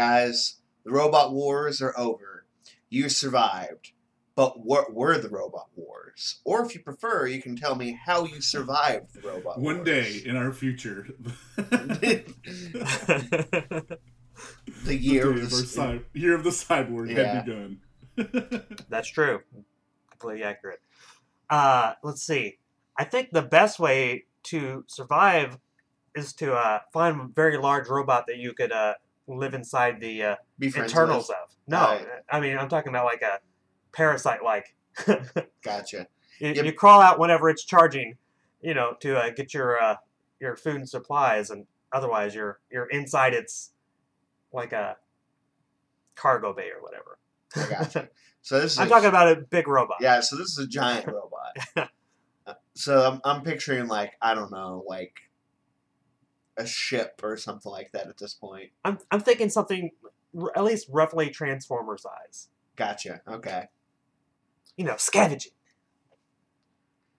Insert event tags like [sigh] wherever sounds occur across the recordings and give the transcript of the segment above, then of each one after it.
All right, guys, the robot wars are over. You survived. But what were the robot wars? Or if you prefer, you can tell me how you survived the robot One wars. day in our future, the [laughs] the year day of of the our cy- year of the cyborg Yeah. had begun. [laughs] That's true. Completely accurate. Uh, let's see. I think the best way to survive is to uh, find a very large robot that you could uh, live inside the uh, internals with. of. No, Right. I mean I'm talking about like a parasite like. [laughs] Gotcha. you, Yep. you crawl out whenever it's charging, you know, to uh, get your uh, your food and supplies, and otherwise you're you're inside its like a cargo bay or whatever. Gotcha. [laughs] So this is I'm a- talking about a big robot. Yeah, so this is a giant [laughs] robot. Uh, so I'm, I'm picturing like I don't know, like a ship or something like that at this point. I'm I'm thinking something r- at least roughly transformer size. Gotcha. Okay. You know, scavenging.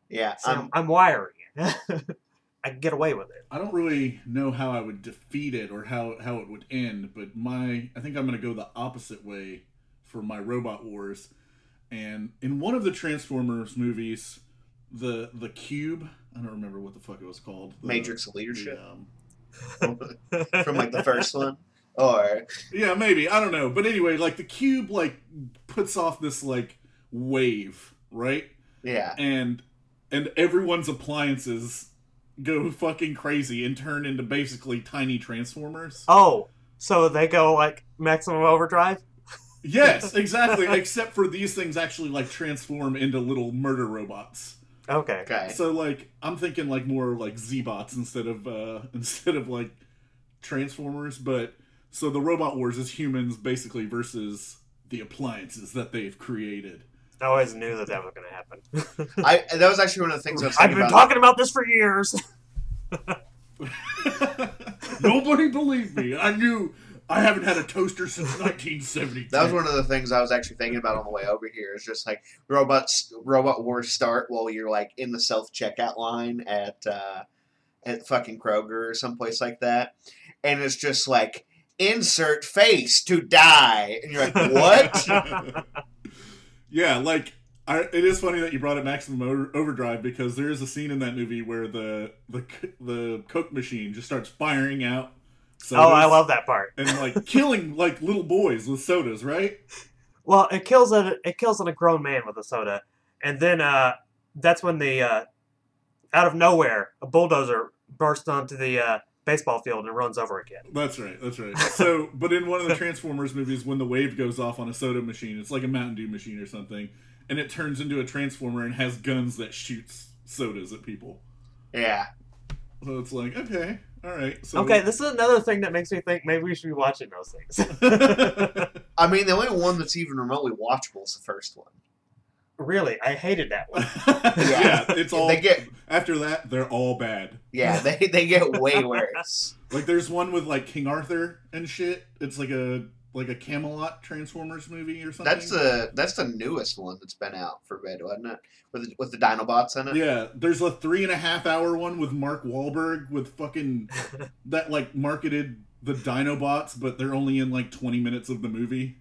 Yeah. So I'm, I'm, I'm wiring it. [laughs] I can get away with it. I don't really know how I would defeat it or how, how it would end, but my I think I'm gonna go the opposite way for my robot wars. And in one of the Transformers movies, the the cube I don't remember what the fuck it was called. The, Matrix of Leadership the, um, [laughs] from like the first one, or yeah, maybe I don't know, but anyway, like the cube like puts off this like wave, right? yeah, and and everyone's appliances go fucking crazy and turn into basically tiny transformers. Oh, so they go like maximum overdrive? Yes, [laughs] exactly. Except for these things actually like transform into little murder robots. Okay. okay, So like I'm thinking like more like Z-bots instead of uh [laughs] instead of like transformers, but so the robot wars is humans basically versus the appliances that they've created. I always knew that that was going to happen. [laughs] I that was actually one of the things I was I've been about. talking about this for years. [laughs] Nobody believed me. I knew I haven't had a toaster since 1970. That was one of the things I was actually thinking about on the way over here. Is just like robots, robot wars start while you're like in the self checkout line at uh, at fucking Kroger or someplace like that, and it's just like insert face to die, and you're like, what? [laughs] yeah, like I, it is funny that you brought up Maximum Overdrive because there is a scene in that movie where the the the Coke machine just starts firing out. Oh, I love that part. and like [laughs] killing like little boys with sodas, right? Well, it kills a it kills a grown man with a soda, and then uh, that's when the uh, out of nowhere a bulldozer bursts onto the uh, baseball field and runs over a kid. That's right. That's right. So, [laughs] but in one of the Transformers movies, when the wave goes off on a soda machine, it's like a Mountain Dew machine or something, and it turns into a transformer and has guns that shoots sodas at people. yeah, So it's like, okay, all right. So Okay, this is another thing that makes me think maybe we should be watching those things. [laughs] I mean the only one that's even remotely watchable is the first one. really, I hated that one. [laughs] yeah, it's all. They get after that, they're all bad. yeah, they they get way worse. [laughs] Like, there's one with like King Arthur and shit. It's like a like a Camelot Transformers movie or something. That's the that's the newest one that's been out for a bit, wasn't it? With the, with the Dinobots in it. Yeah, there's a three and a half hour one with Mark Wahlberg with fucking [laughs] that like marketed the Dinobots, but they're only in like 20 minutes of the movie.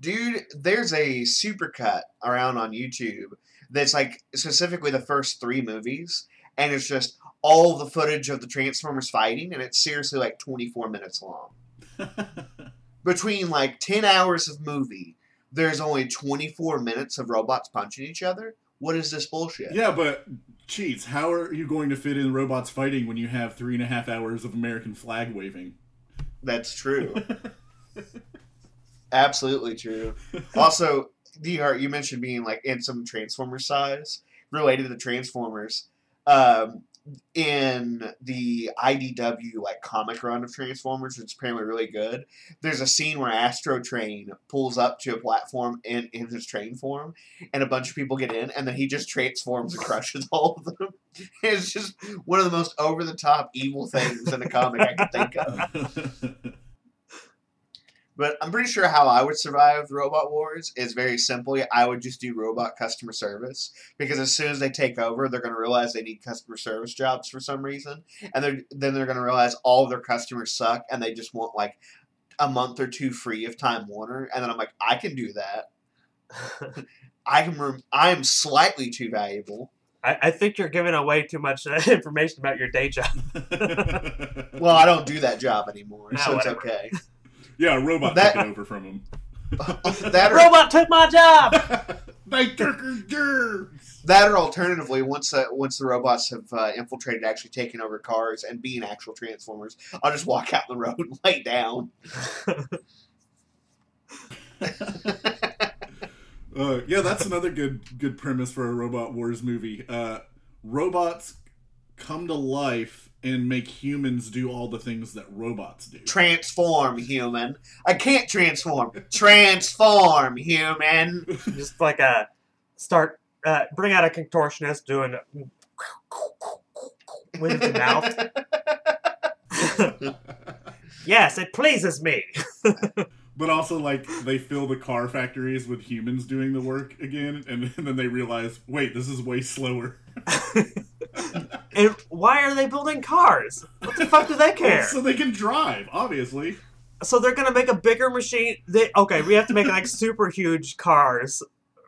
Dude, there's a supercut around on YouTube that's like specifically the first three movies, and it's just all the footage of the Transformers fighting, and it's seriously like 24 minutes long. [laughs] Between like 10 hours of movie, there's only 24 minutes of robots punching each other. What is this bullshit? yeah, but cheats, how are you going to fit in robots fighting when you have three and a half hours of American flag waving? That's true. [laughs] Absolutely true. Also, DR, you mentioned being like in some Transformer size related to Transformers. Um, in the IDW like comic run of Transformers, is apparently really good. There's a scene where Astrotrain pulls up to a platform in, in his train form, and a bunch of people get in, and then he just transforms and crushes [laughs] all of them. It's just one of the most over the top evil things in a comic I can think of. [laughs] But I'm pretty sure how I would survive the robot wars is very simply I would just do robot customer service because as soon as they take over, they're going to realize they need customer service jobs for some reason, and they're, then they're going to realize all of their customers suck and they just want like a month or two free of Time Warner, and then I'm like, I can do that. [laughs] I can. Rem- I am slightly too valuable. I, I think you're giving away too much uh, [laughs] information about your day job. Well, I don't do that job anymore, [laughs] Ah, so it's whatever. okay. Yeah, a robot That- took it over from him. [laughs] that or Robot took my job. [laughs] they took her germs. that or alternatively, once the once the robots have uh, infiltrated, actually taking over cars and being actual transformers, I'll just walk out the road and lay down. [laughs] Uh, yeah, that's another good good premise for a Robot Wars movie. Uh, robots come to life and make humans do all the things that robots do. Transform, human. I can't transform. Transform, human. [laughs] Just like a start. Uh, bring out a contortionist doing with the mouth. [laughs] [laughs] yes, it pleases me. But also, like, they fill the car factories with humans doing the work again, and, then they realize, wait, this is way slower. [laughs] And why are they building cars? What the fuck do they [laughs] care? so they can drive, obviously. So they're gonna make a bigger machine. They okay, we have to make like [laughs] super huge cars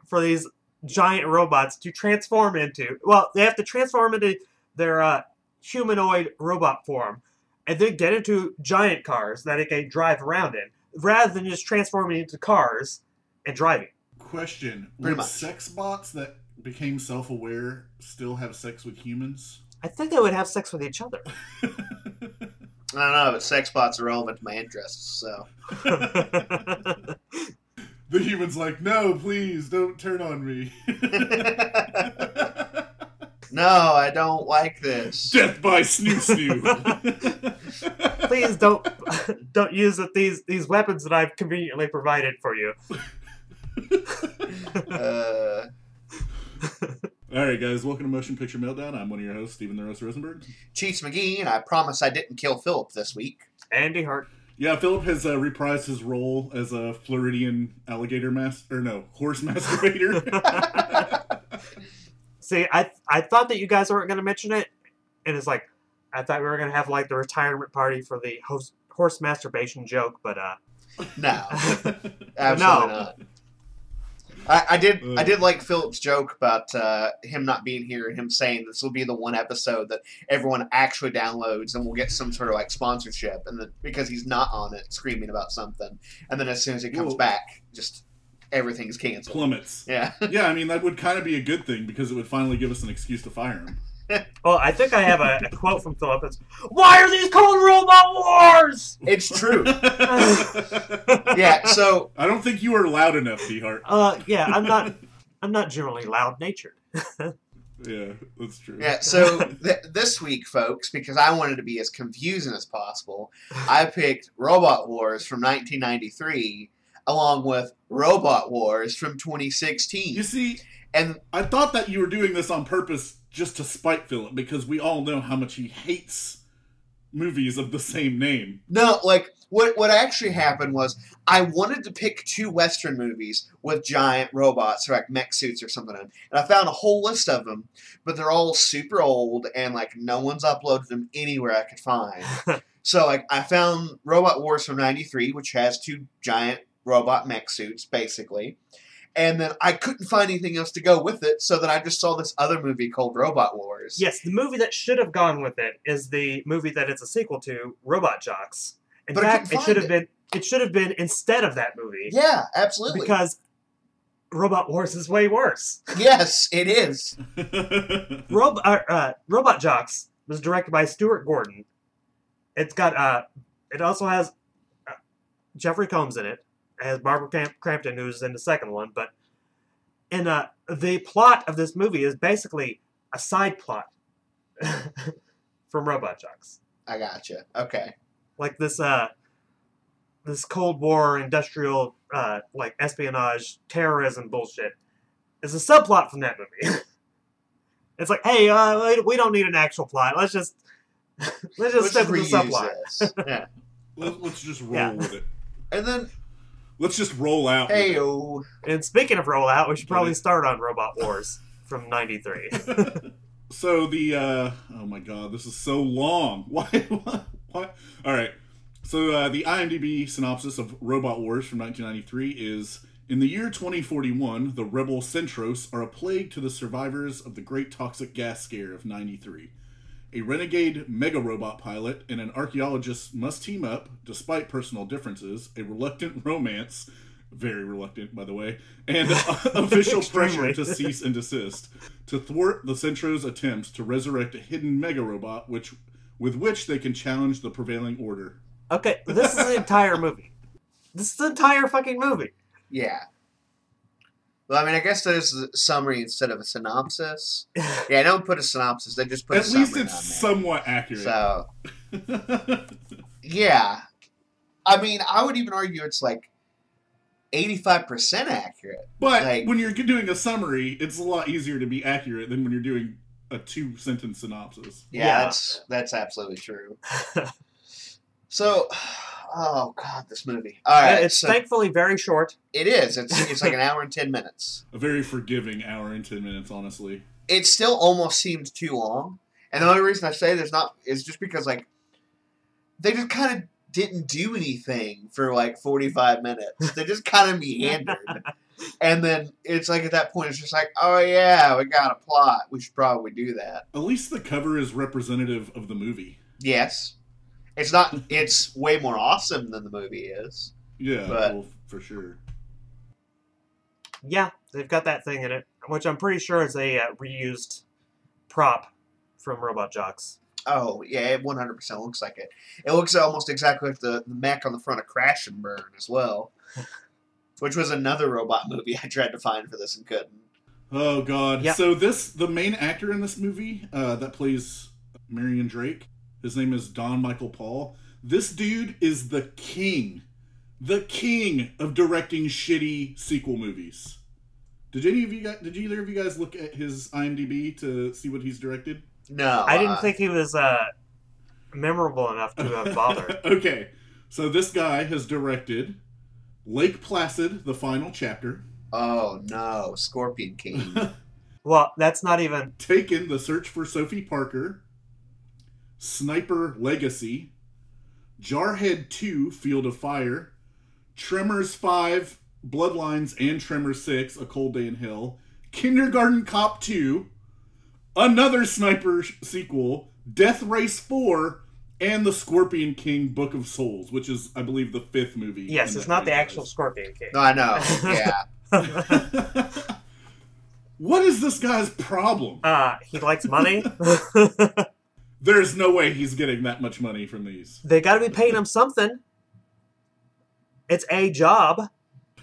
for these giant robots to transform into. Well, they have to transform into their uh, humanoid robot form, and then get into giant cars that they can drive around in, rather than just transforming into cars and driving. Question Pretty Would much. sex bots that became self aware still have sex with humans? I think they would have sex with each other. [laughs] I don't know, but sex bots are relevant to my interests, so. [laughs] The human's like, no, please, don't turn on me. [laughs] no, I don't like this. Death by snoo snoo. Please don't don't use it, these these weapons that I've conveniently provided for you. Uh, [laughs] All right, guys, welcome to Motion Picture Meltdown. I'm one of your hosts, Stephen the Rose Rosenberg. Chiefs McGee, and I promise I didn't kill Philip this week. Andy Hart. Yeah, Philip has uh, reprised his role as a Floridian alligator master, or no, horse [laughs] masturbator. [laughs] See, I I thought that you guys weren't going to mention it, and it's like I thought we were going to have like the retirement party for the host, horse masturbation joke, but uh, No, absolutely No. not. I, I did. I Uh. did like Philip's joke about uh, him not being here and him saying this will be the one episode that everyone actually downloads and we'll get some sort of like sponsorship, and then because he's not on it, screaming about something, and then as soon as he comes back, just everything's canceled. Plummets. Yeah, [laughs] Yeah, I mean, that would kind of be a good thing because it would finally give us an excuse to fire him. Well, I think I have a, a quote from Philip. It's, Why are these called Robot Wars? it's true. [laughs] yeah, so I don't think you are loud enough, Dehart. Uh, yeah, I'm not I'm not generally loud natured. [laughs] Yeah, that's true. yeah, so th- this week, folks, because I wanted to be as confusing as possible, I picked Robot Wars from 1993, along with Robot Wars from 2016. You see, And I thought that you were doing this on purpose just to spite Philip because we all know how much he hates movies of the same name. no, like what what actually happened was I wanted to pick two Western movies with giant robots or like mech suits or something, and I found a whole list of them, but they're all super old and like no one's uploaded them anywhere I could find. [laughs] So like I found Robot Wars from '93, which has two giant robot mech suits, basically. And then I couldn't find anything else to go with it, so then I just saw this other movie called Robot Wars. yes, the movie that should have gone with it is the movie that it's a sequel to, Robot Jox. In But fact, couldn't it should find have been it should have been instead of that movie Yeah, absolutely. because Robot Wars is way worse. [laughs] yes, it is. [laughs] Rob, uh, uh, Robot Jox was directed by Stuart Gordon. It's got uh, it also has uh, Jeffrey Combs in it. It has Barbara Camp- Crampton, who's in the second one. But in uh, the plot of this movie is basically a side plot [laughs] from Robot Jox, I gotcha. Okay. like this uh, this Cold War industrial uh, like espionage terrorism bullshit. Is a subplot from that movie. [laughs] it's like, hey, uh, we- we don't need an actual plot. Let's just [laughs] let's just Let's stick with the subplot. this. Yeah. Let, us just roll Yeah. with it. And then, Let's just roll out. with hey, oh, And speaking of rollout, we should probably start on Robot Wars from '93. [laughs] [laughs] so the uh oh my god, this is so long. [laughs] Why? Why? why? All right. So uh, the IMDb synopsis of Robot Wars from 1993 is: In the year 2041, the rebel Centros are a plague to the survivors of the Great Toxic Gas Scare of '93. A renegade mega robot pilot and an archaeologist must team up, despite personal differences, a reluctant romance, very reluctant, by the way, and [laughs] official pressure to cease and desist, to thwart the Centro's attempts to resurrect a hidden mega robot, which with which they can challenge the prevailing order. Okay, this is the entire movie. This is the entire fucking movie. Yeah. Well, I mean, I guess there's a summary instead of a synopsis. [laughs] Yeah, I don't put a synopsis. They just put a At least it's on there. somewhat accurate. So, [laughs] yeah. I mean, I would even argue it's like 85% accurate. but like- when you're doing a summary, it's a lot easier to be accurate than when you're doing a two sentence synopsis. Yeah, Yeah. that's that's absolutely true. [laughs] so, oh god, this movie. All right, it's so thankfully very short. it is. It's it's like an hour and 10 minutes. [laughs] A very forgiving hour and 10 minutes, honestly. It still almost seems too long. And the only reason I say there's not is just because like they just kind of didn't do anything for like 45 minutes. They just kind of meandered. [laughs] and then it's like at that point it's just like, "Oh yeah, we got a plot. We should probably do that." At least the cover is representative of the movie. Yes. It's not [laughs] it's way more awesome than the movie is. Yeah, But- well, for sure. Yeah, they've got that thing in it, which I'm pretty sure is a uh, reused prop from Robot Jox. Oh yeah, it one hundred percent looks like it. It looks almost exactly like the, the mech on the front of Crash and Burn as well, [laughs] which was another robot movie I tried to find for this and couldn't. Oh god. Yep. So this the main actor in this movie uh, that plays Marion Drake. His name is Don Michael Paul. This dude is the king, the king of directing shitty sequel movies. Did any of you guys? Did either of you guys look at his IMDb to see what he's directed? No, I didn't uh, think he was uh, memorable enough to have [laughs] bothered. okay, so this guy has directed Lake Placid: The Final Chapter, Oh no, Scorpion King. [laughs] well, that's not even. Taken: The Search for Sophie Parker, Sniper Legacy, Jarhead 2: Field of Fire, Tremors 5, Bloodlines and Tremors 6: A Cold Day in Hell, Kindergarten Cop 2, another Sniper sequel, Death Race 4, and the Scorpion King Book of Souls, which is, I believe, the fifth movie. Yes, it's not the franchise. actual Scorpion King. no, I know. Yeah, [laughs] [laughs] what is this guy's problem? Uh, he likes money. [laughs] There's no way he's getting that much money from these. they got to be paying him something. It's a job.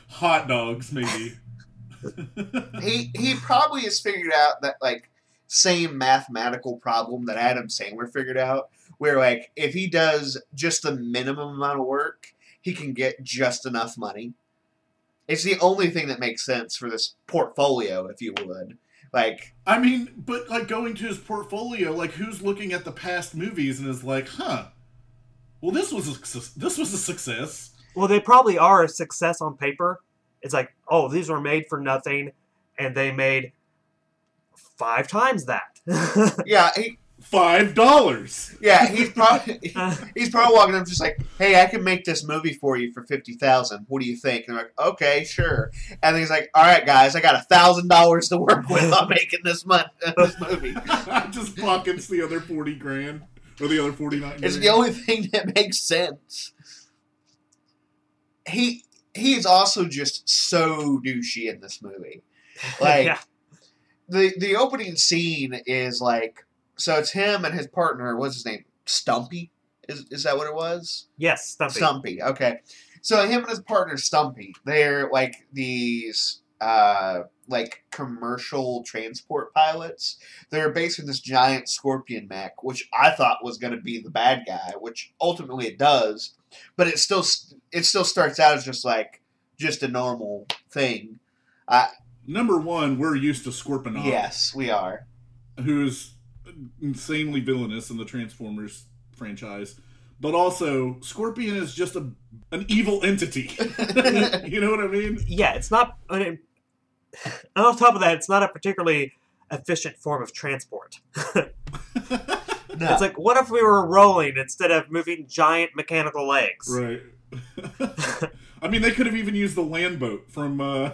Hot dogs, maybe. [laughs] he he probably has figured out that like same mathematical problem that Adam Sandler figured out, where like if he does just the minimum amount of work, he can get just enough money. It's the only thing that makes sense for this portfolio, if you would. Like, I mean, but like going to his portfolio, like who's looking at the past movies and is like, huh? Well, this was a success. This was a success. Well, they probably are a success on paper. It's like, oh, these were made for nothing, and they made five times that. [laughs] yeah, he, Five dollars. yeah, he's probably [laughs] he's probably walking up just like, "Hey, I can make this movie for you for fifty thousand. What do you think?" And they're like, "Okay, sure." And he's like, "All right, guys, I got a thousand dollars to work with on [laughs] making this mon- [laughs] this movie." Just pockets the other forty grand or the other forty nine. It's the only thing that makes sense. He he's also just so douchey in this movie. Like yeah. the the opening scene is like so it's him and his partner. What's his name? Stumpy. Is is that what it was? Yes, Stumpy. Stumpy. Okay. So him and his partner Stumpy, they're like these uh like commercial transport pilots. They're basically this giant scorpion mech, which I thought was going to be the bad guy, which ultimately it does, but it still it still starts out as just like just a normal thing. Number one, we're used to Scorpion. Yes, we are. who is insanely villainous in the Transformers franchise. But also, Scorpion is just a an evil entity. [laughs] you know what I mean? Yeah, it's not. I mean, [sighs] and on top of that, it's not a particularly efficient form of transport. No. [laughs] It's like, what if we were rolling instead of moving giant mechanical legs? Right. [laughs] I mean, they could have even used the land boat from uh,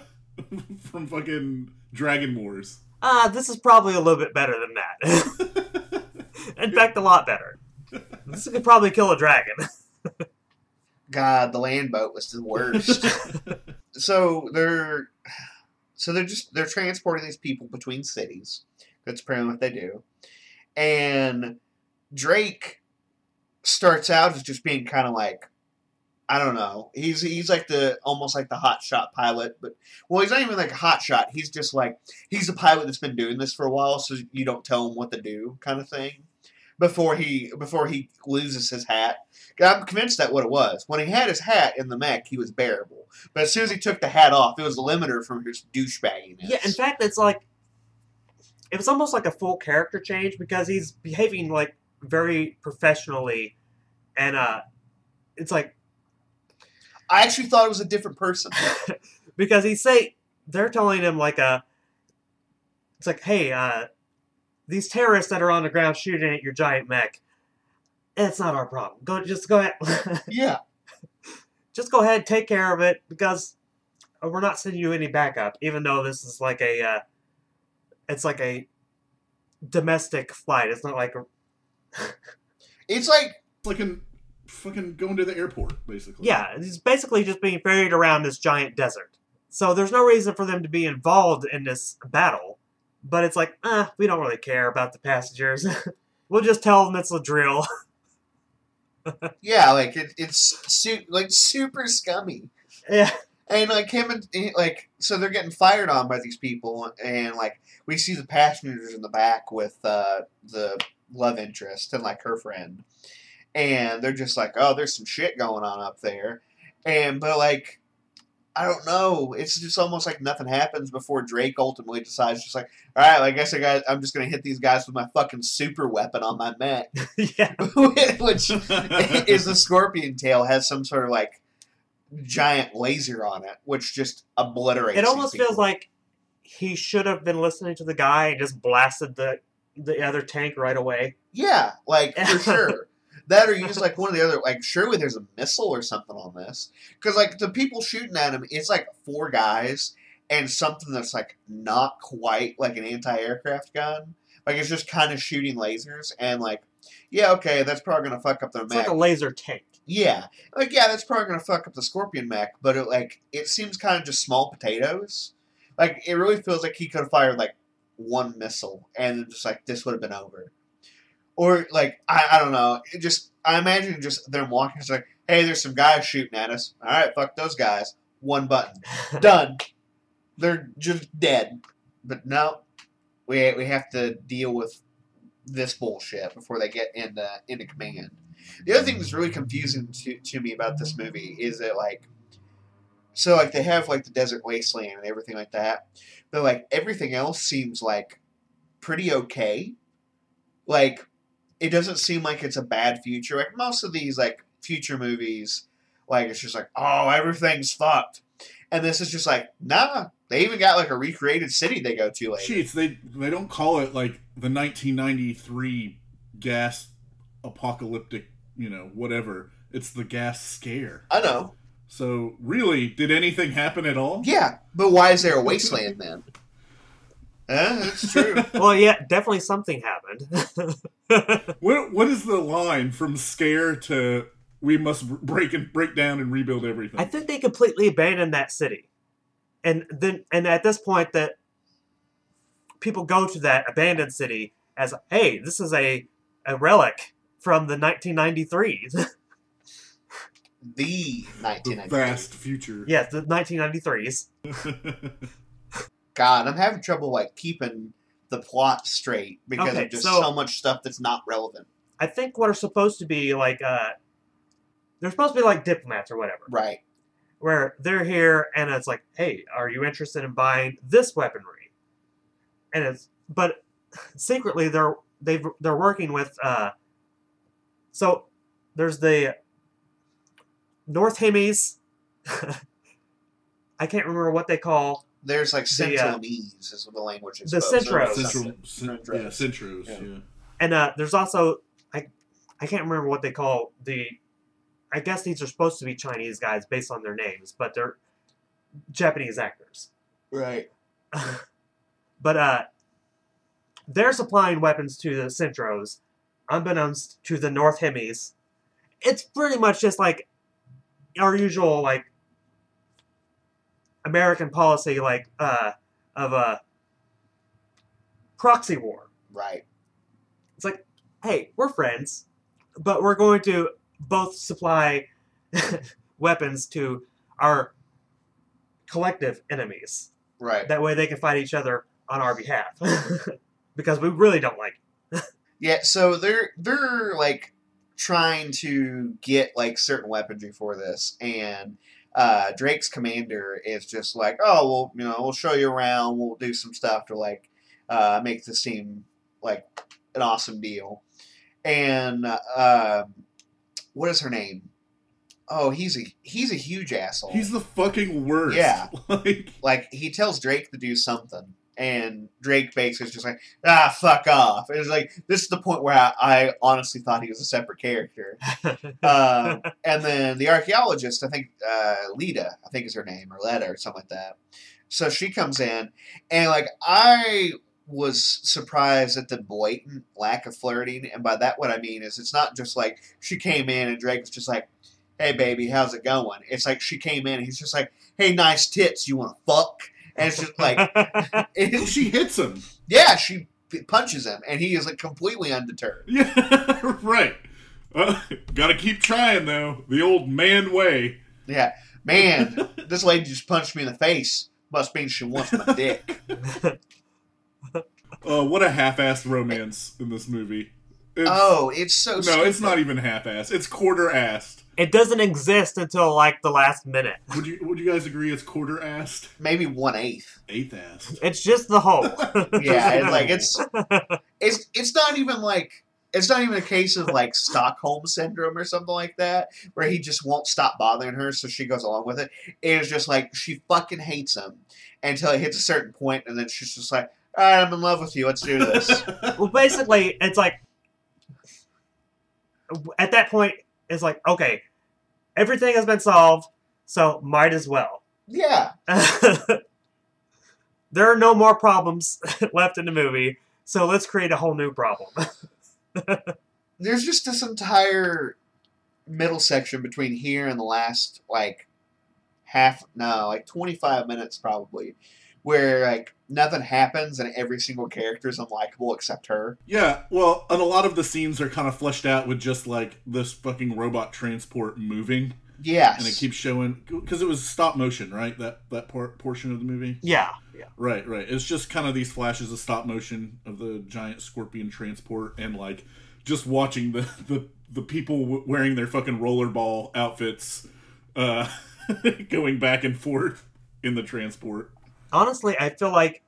from fucking Dragon Wars. Ah, this is probably a little bit better than that. [laughs] In fact, a lot better. This could probably kill a dragon. [laughs] God, the land boat was the worst. [laughs] so they're so they're just they're transporting these people between cities. That's apparently what they do. And Drake starts out as just being kind of like I don't know. He's he's like the almost like the hot shot pilot, but well, he's not even like a hot shot. He's just like he's a pilot that's been doing this for a while, so you don't tell him what to do, kind of thing. Before he before he loses his hat, I'm convinced that what it was. When he had his hat in the mech, he was bearable. But as soon as he took the hat off, it was a limiter from his douchebagginess. yeah, in fact, it's like it was almost like a full character change because he's behaving like very professionally, and uh, it's like I actually thought it was a different person. [laughs] because he say they're telling him like a it's like hey uh these terrorists that are on the ground shooting at your giant mech it's not our problem. Go just go ahead. [laughs] Yeah, just go ahead take care of it because uh, we're not sending you any backup even though this is like a uh it's like a domestic flight. It's not like a, it's like like an fucking going to the airport, basically. yeah it's basically just being ferried around this giant desert. So there's no reason for them to be involved in this battle but it's like ah we don't really care about the passengers. [laughs] We'll just tell them it's a drill. [laughs] Yeah, like it, it's su- like super scummy. yeah. And like him and like so they're getting fired on by these people, and like we see the passengers in the back with uh, the love interest and like her friend, and they're just like, oh, there's some shit going on up there, and but like. I don't know. It's just almost like nothing happens before Drake ultimately decides, just like, all right, I guess I got. I'm just gonna hit these guys with my fucking super weapon on my mech, [laughs] yeah [laughs] which is the scorpion tail has some sort of like giant laser on it, which just obliterates. it almost feels like he should have been listening to the guy and just blasted the the other tank right away yeah, like for [laughs] sure. That or use like one of the other like surely there's a missile or something on this. Because like the people shooting at him it's like four guys and something that's like not quite like an anti-aircraft gun. Like it's just kind of shooting lasers and like yeah okay that's probably gonna fuck up their it's like a laser tank. Yeah, like yeah, that's probably gonna fuck up the Scorpion mech, but it like it seems kind of just small potatoes. Like it really feels like he could have fired like one missile and just like this would have been over. Or like I, I don't know. It just I imagine just them walking. It's like, hey, there's some guys shooting at us. All right, fuck those guys. One button, [laughs] done. They're just dead. But no, we we have to deal with this bullshit before they get into into command. The other thing that's really confusing to, to me about this movie is that like so like they have like the desert wasteland and everything like that, but like everything else seems like pretty okay. Like it doesn't seem like it's a bad future. Like most of these like future movies, like it's just like oh everything's fucked, and this is just like nah. They even got like a recreated city they go to later. Sheets, they they don't call it like the 1993 gas apocalyptic, you know, whatever. It's the gas scare. I know. So really, did anything happen at all? Yeah, but why is there a wasteland then? Yeah, that's true. [laughs] well yeah definitely something happened [laughs] What what is the line from scare to we must break and break down and rebuild everything? I think they completely abandoned that city, and then and at this point that people go to that abandoned city as hey this is a a relic from the 1993s the the vast future. yes the 1993s [laughs] God, I'm having trouble like keeping the plot straight because Okay, of just so- so, much stuff that's not relevant. I think what are supposed to be like uh they're supposed to be like diplomats or whatever Right. where they're here and it's like hey are you interested in buying this weaponry and it's but [laughs] secretly they're they they're working with uh so there's the North Hemis [laughs] I can't remember what they call There's like The, uh, Centralese is what the language is. the supposed to be. Centros. Central, Centros. yeah, Centros, Yeah. yeah. and uh there's also I I can't remember what they call the. I guess these are supposed to be Chinese guys based on their names, but they're Japanese actors. Right. [laughs] but uh, they're supplying weapons to the Centros, unbeknownst to the North Hemis. It's pretty much just like our usual like American policy, like uh, of a proxy war. Right. It's like, hey, we're friends, but we're going to both supply [laughs] weapons to our collective enemies. Right. That way they can fight each other on our behalf. [laughs] because we really don't like [laughs] Yeah, so they're they're like trying to get like certain weaponry for this, and uh, Drake's commander is just like, oh, well, you know, we'll show you around, we'll do some stuff to like uh, make this seem like an awesome deal, and uh, what is her name? Oh, he's a he's a huge asshole. He's the fucking worst. Yeah. [laughs] like like he tells Drake to do something, and Drake basically is just like, ah, fuck off. It's like this is the point where I, I honestly thought he was a separate character. [laughs] Um, and then the archaeologist, I think uh, Lita, I think is her name, or Letta, or something like that. So she comes in, and like I was surprised at the blatant lack of flirting, and by that what I mean is it's not just like she came in and Drake was just like, "Hey baby, how's it going?" It's like she came in, and he's just like, "Hey, nice tits, you want to fuck?" And it's just like, [laughs] it, she hits him. yeah, she punches him, and he is like completely undeterred. Yeah, [laughs] right. Uh, gotta keep trying though. The old man way. Yeah, man, this lady just punched me in the face. Must mean she wants my dick. Uh, [laughs] what a half-assed romance in this movie. It's, Oh, it's so. no, stupid. it's not even half-assed. It's quarter-assed. It doesn't exist until like the last minute. [laughs] Would you Would you guys agree it's quarter-assed? Maybe one eighth. Eighth-assed. It's just the whole. [laughs] Yeah, and like it's [laughs] it's it's not even like it's not even a case of like Stockholm syndrome or something like that, where he just won't stop bothering her, so she goes along with it. It is just like she fucking hates him until it hits a certain point, and then she's just like, "All right, I'm in love with you. Let's do this." well, basically, it's like at that point, it's like okay, everything has been solved, so might as well. yeah, [laughs] there are no more problems [laughs] left in the movie, so let's create a whole new problem. [laughs] there's just this entire middle section between here and the last like half no like 25 minutes probably where like nothing happens and every single character is unlikable except her Yeah, well, and a lot of the scenes are kind of fleshed out with just like this fucking robot transport moving, yes and it keeps showing because it was stop motion, right? That that part portion of the movie. yeah, yeah. Right, right. It's just kind of these flashes of stop motion of the giant scorpion transport, and like just watching the the, the people w- wearing their fucking rollerball outfits, uh, [laughs] going back and forth in the transport Honestly, I feel like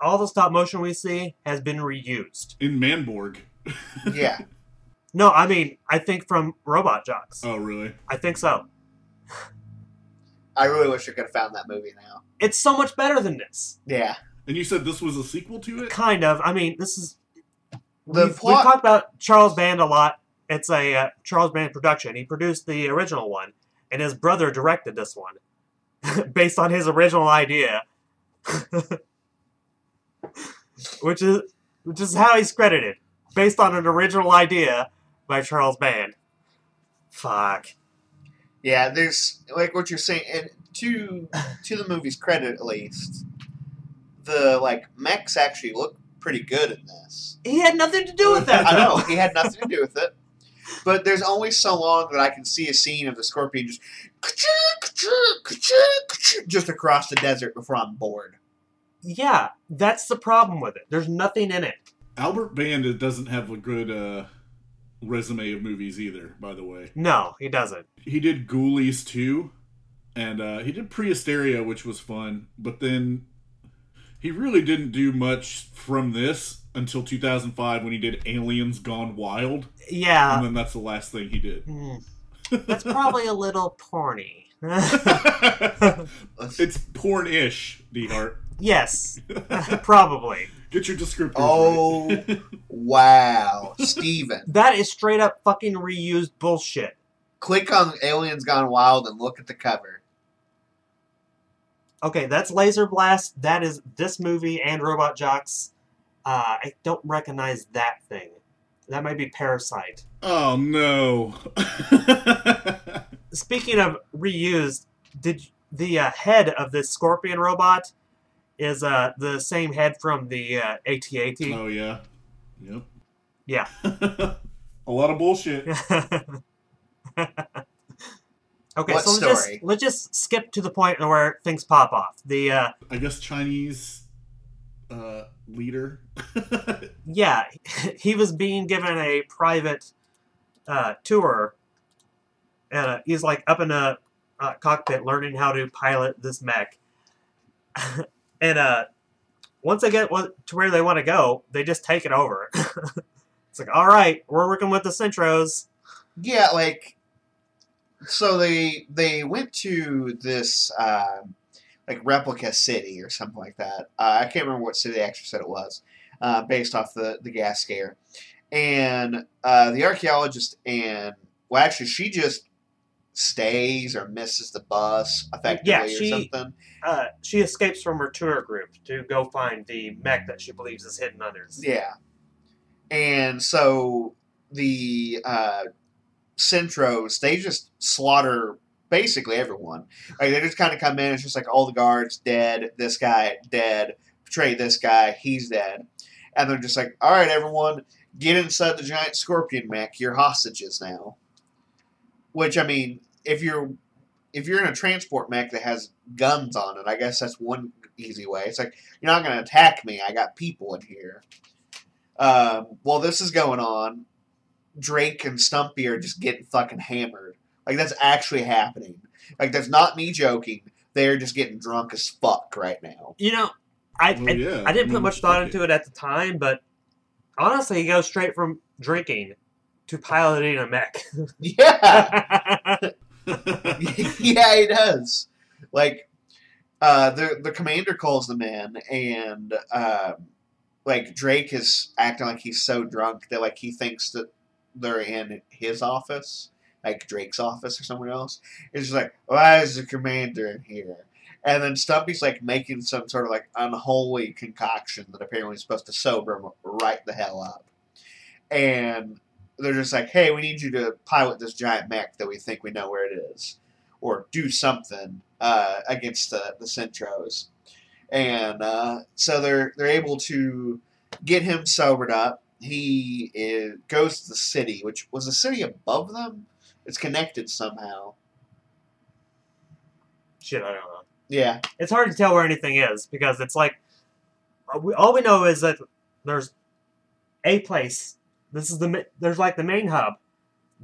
all the stop motion we see has been reused. in Manborg. [laughs] yeah No, I mean, I think from Robot Jox. Oh, really? I think so. i really wish i could have found that movie now It's so much better than this. yeah And you said this was a sequel to it? Kind of. I mean, this is. The we've, plot- we've talked about Charles Band a lot. It's a uh, Charles Band production. He produced the original one, and his brother directed this one, [laughs] based on his original idea, [laughs] which is which is how he's credited, based on an original idea by Charles Band. Fuck. yeah there's like what you're saying and to to the movie's credit at least the like mechs actually look pretty good in this He had nothing to do with that. [laughs] I know he had nothing to do with it. But there's only so long that I can see a scene of the scorpion just just across the desert before I'm bored. Yeah, that's the problem with it. There's nothing in it. Albert Band doesn't have a good uh, resume of movies either, by the way. No, he doesn't. He did Ghoulies II, and uh, he did Prehysteria, which was fun, but then he really didn't do much from this until 2005 when he did Aliens Gone Wild, Yeah, and then that's the last thing he did. Hmm. That's probably a little porny. [laughs] it's porn-ish, D Hart. yes, [laughs] probably. Get your descriptors. Oh. right. Wow, Steven. [laughs] That is straight up fucking reused bullshit. Click on Aliens Gone Wild and look at the cover. Okay, that's Laser Blast. That is this movie and Robot Jox. Uh, I don't recognize that thing. That might be Parasite. Oh no. [laughs] Speaking of reused, did the uh, head of this Scorpion robot is uh, the same head from the uh, AT-AT? oh yeah. Yep. Yeah. [laughs] A lot of bullshit. [laughs] okay, What so let's just, let's just skip to the point where things pop off. The uh, I guess Chinese uh, leader. yeah, he was being given a private uh, tour, and uh, he's like up in a uh, cockpit learning how to pilot this mech. [laughs] and uh, once they get to where they want to go, they just take it over. [laughs] it's like, all right, we're working with the Centros. Yeah, like so they they went to this um, like replica city or something like that. Uh, I can't remember what city they actually said it was, uh, based off the the gas scare. And uh, the archaeologist and well, actually, she just stays or misses the bus effectively Yeah, or something. Uh, she escapes from her tour group to go find the mech that she believes is hidden under. Yeah. And so the uh, Centros, they just slaughter basically everyone. Like they just kind of come in. It's just like all the guards dead. This guy dead. Betray this guy. He's dead. And they're just like, all right, everyone, get inside the giant scorpion mech. You're hostages now. Which I mean, if you're if you're in a transport mech that has guns on it, I guess that's one easy way. It's like you're not going to attack me. I got people in here. Um, while this is going on, Drake and Stumpy are just getting fucking hammered. Like that's actually happening. Like that's not me joking. They're just getting drunk as fuck right now. You know, I, Well, I, yeah, I didn't put much thought into it at the time, but honestly, he goes straight from drinking to piloting a mech. [laughs] Yeah, [laughs] yeah, he does. Like, uh, the the commander calls them in, and um, like Drake is acting like he's so drunk that like he thinks that they're in his office, like Drake's office or somewhere else. It's just like, why is the commander in here? And then Stumpy's like making some sort of like unholy concoction that apparently is supposed to sober him right the hell up. And they're just like, hey, we need you to pilot this giant mech that we think we know where it is, or do something uh, against the the Centros. And uh, so they're they're able to get him sobered up. He is, goes to the city, which was the city above them. It's connected somehow. Shit, I don't know. Yeah, It's hard to tell where anything is because it's like we- all we know is that there's a place. This is the there's like the main hub,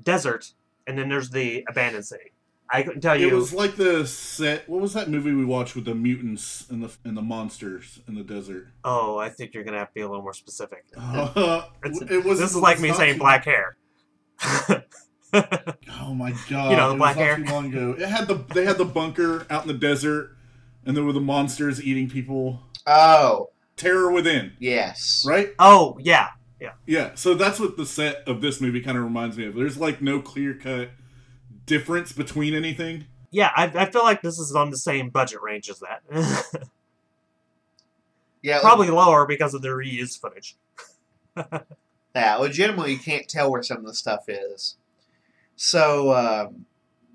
desert, and then there's the abandoned city. I couldn't tell you. It was like the set. What was that movie we watched with the mutants and the and the monsters in the desert? oh, I think you're gonna have to be a little more specific. [laughs] Uh, it was. this is like me saying too- black hair. [laughs] Oh my god! You know, the it black was not hair. Too long ago, it had the they had the bunker out in the desert, and there were the monsters eating people. Oh, Terror Within, yes. right? oh yeah, Yeah. Yeah. So that's what the set of this movie kind of reminds me of. There's like no clear cut difference between anything. yeah. I, I feel like this is on the same budget range as that. [laughs] Yeah, Probably lower because of the reused footage. [laughs] Yeah, legitimately, you can't tell where some of the stuff is. So, um,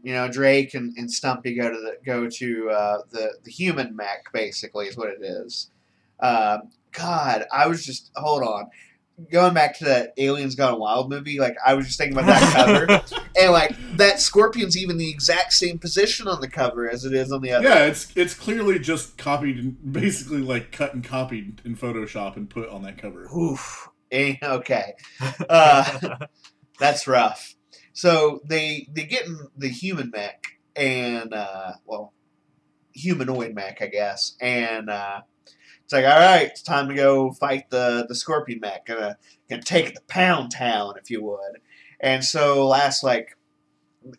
you know, Drake and, and Stumpy go to the go to uh, the the human mech. Basically, is what it is. Um, God, I was just hold on. Going back to that Aliens Gone Wild movie, like I was just thinking about that cover, [laughs] and like that scorpion's even the exact same position on the cover as it is on the other. Yeah, it's it's clearly just copied, and basically like cut and copied in Photoshop and put on that cover. Oof. Eh, okay, uh, [laughs] that's rough. So they they get in the human mech and uh, well, humanoid mech, I guess, and uh, it's like, all right, it's time to go fight the the scorpion mech. Gonna gonna take the Pound Town, if you would. And so last like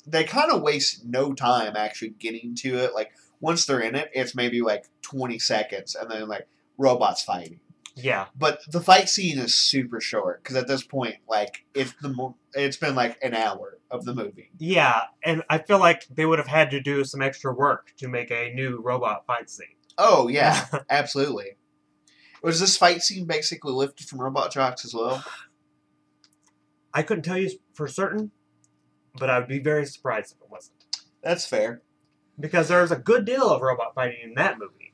they kind of waste no time actually getting to it. Like once they're in it, it's maybe like twenty seconds, and then like robots fighting. Yeah, But the fight scene is super short because at this point, like it's the mo- it's been like an hour of the movie. yeah, and I feel like they would have had to do some extra work to make a new robot fight scene. Oh yeah, [laughs] absolutely. Was this fight scene basically lifted from Robot Jox as well? I couldn't tell you for certain, but I would be very surprised if it wasn't. That's fair. Because there's a good deal of robot fighting in that movie.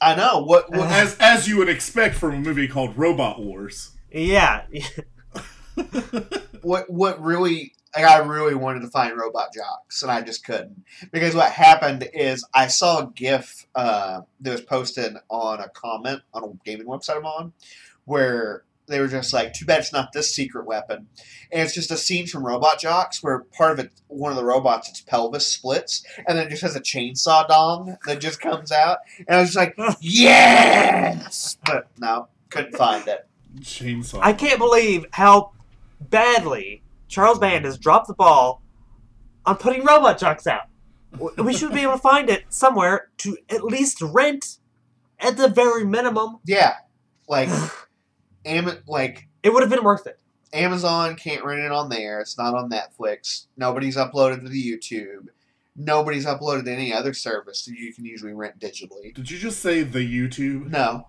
I know what. what as as you would expect from a movie called Robot Wars. Yeah, [laughs] what what really like I really wanted to find Robot Jox and I just couldn't because what happened is I saw a GIF uh, that was posted on a comment on a gaming website I'm on where they were just like, "Too bad it's not this secret weapon," and it's just a scene from Robot Jox where part of it, one of the robots, its pelvis splits and then it just has a chainsaw dong that just comes out, and I was just like, [laughs] "Yes!" But no, couldn't find it. Chainsaw. I can't believe how badly Charles Band has dropped the ball on putting Robot Jox out. We should be able to find it somewhere to at least rent at the very minimum. Yeah, like, [laughs] Am- like It would have been worth it. Amazon can't rent it on there. It's not on Netflix. Nobody's uploaded to the YouTube. Nobody's uploaded to any other service that you can usually rent digitally. Did you just say the YouTube? No,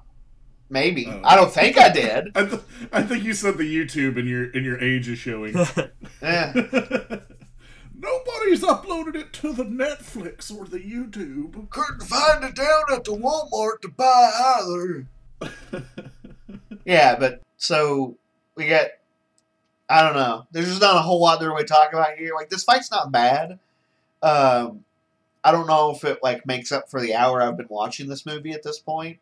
maybe. Oh. I don't think I did. [laughs] I, th- I think you said the YouTube and your and your age is showing. [laughs] [laughs] Nobody's uploaded it to the Netflix or the YouTube. couldn't find it down at the Walmart to buy either. Yeah, but so we get. I don't know. There's just not a whole lot to really talk about here. Like this fight's not bad. Um, I don't know if it like makes up for the hour I've been watching this movie at this point,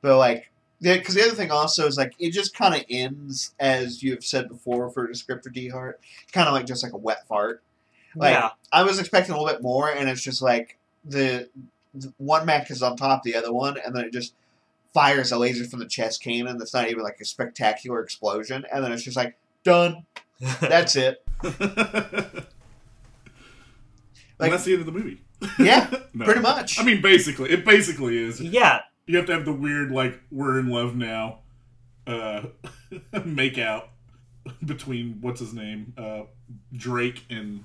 but like, because the other thing also is like it just kind of ends as you have said before for descriptor D Hart, kind of like just like a wet fart. Like yeah. I was expecting a little bit more, and it's just like the, the one mech is on top of the other one, and then it just fires a laser from the chest cannon. That's not even like a spectacular explosion, and then it's just like done. [laughs] That's it. and that's the end of the movie. Yeah, [laughs] No. pretty much. I mean, basically, it basically is. yeah. You have to have the weird, like, we're in love now, uh, [laughs] make out between, what's his name? Uh, Drake and.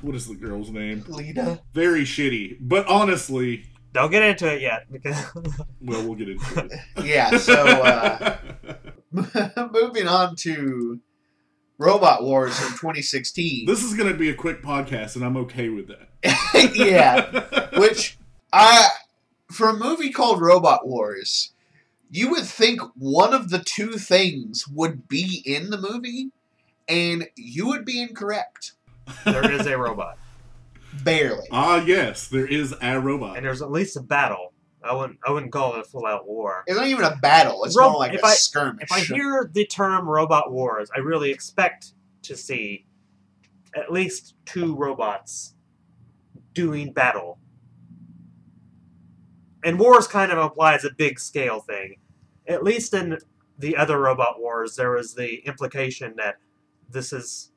What is the girl's name? Lita. Very shitty. But honestly, Don't get into it yet because [laughs] well, we'll get into it. [laughs] Yeah. So uh, [laughs] moving on to Robot Wars from 2016. this is going to be a quick podcast, and I'm okay with that. yeah. Which I, for a movie called Robot Wars, you would think one of the two things would be in the movie, and you would be incorrect. there is a robot Barely. Ah, yes, there is a robot. and there's at least a battle. I wouldn't. I wouldn't call it a full-out war. It's not even a battle. It's Rob, more like if a I- skirmish. If I hear the term robot wars, I really expect to see at least two robots doing battle. And wars kind of implies a big scale thing. At least in the other robot wars, there was the implication that this is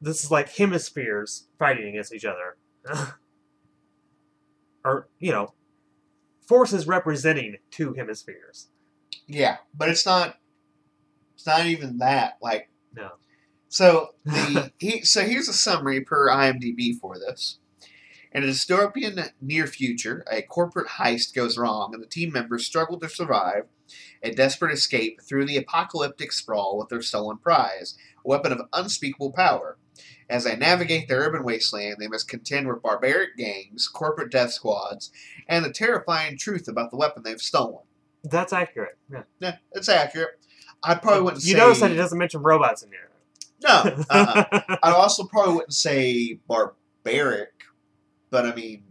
this is like hemispheres fighting against each other. [laughs] or, you know, forces representing two hemispheres. Yeah, but it's not. It's not even that. Like No. So [laughs] the he, so here's a summary per IMDb for this. In a dystopian near future, a corporate heist goes wrong, and the team members struggle to survive a desperate escape through the apocalyptic sprawl with their stolen prize, a weapon of unspeakable power. As they navigate the urban wasteland, they must contend with barbaric gangs, corporate death squads, and the terrifying truth about the weapon they've stolen. That's accurate. Yeah. Yeah, it's accurate. I probably wouldn't say you say notice that it doesn't mention robots in here. no. Uh-uh. [laughs] I also probably wouldn't say barbaric, but I mean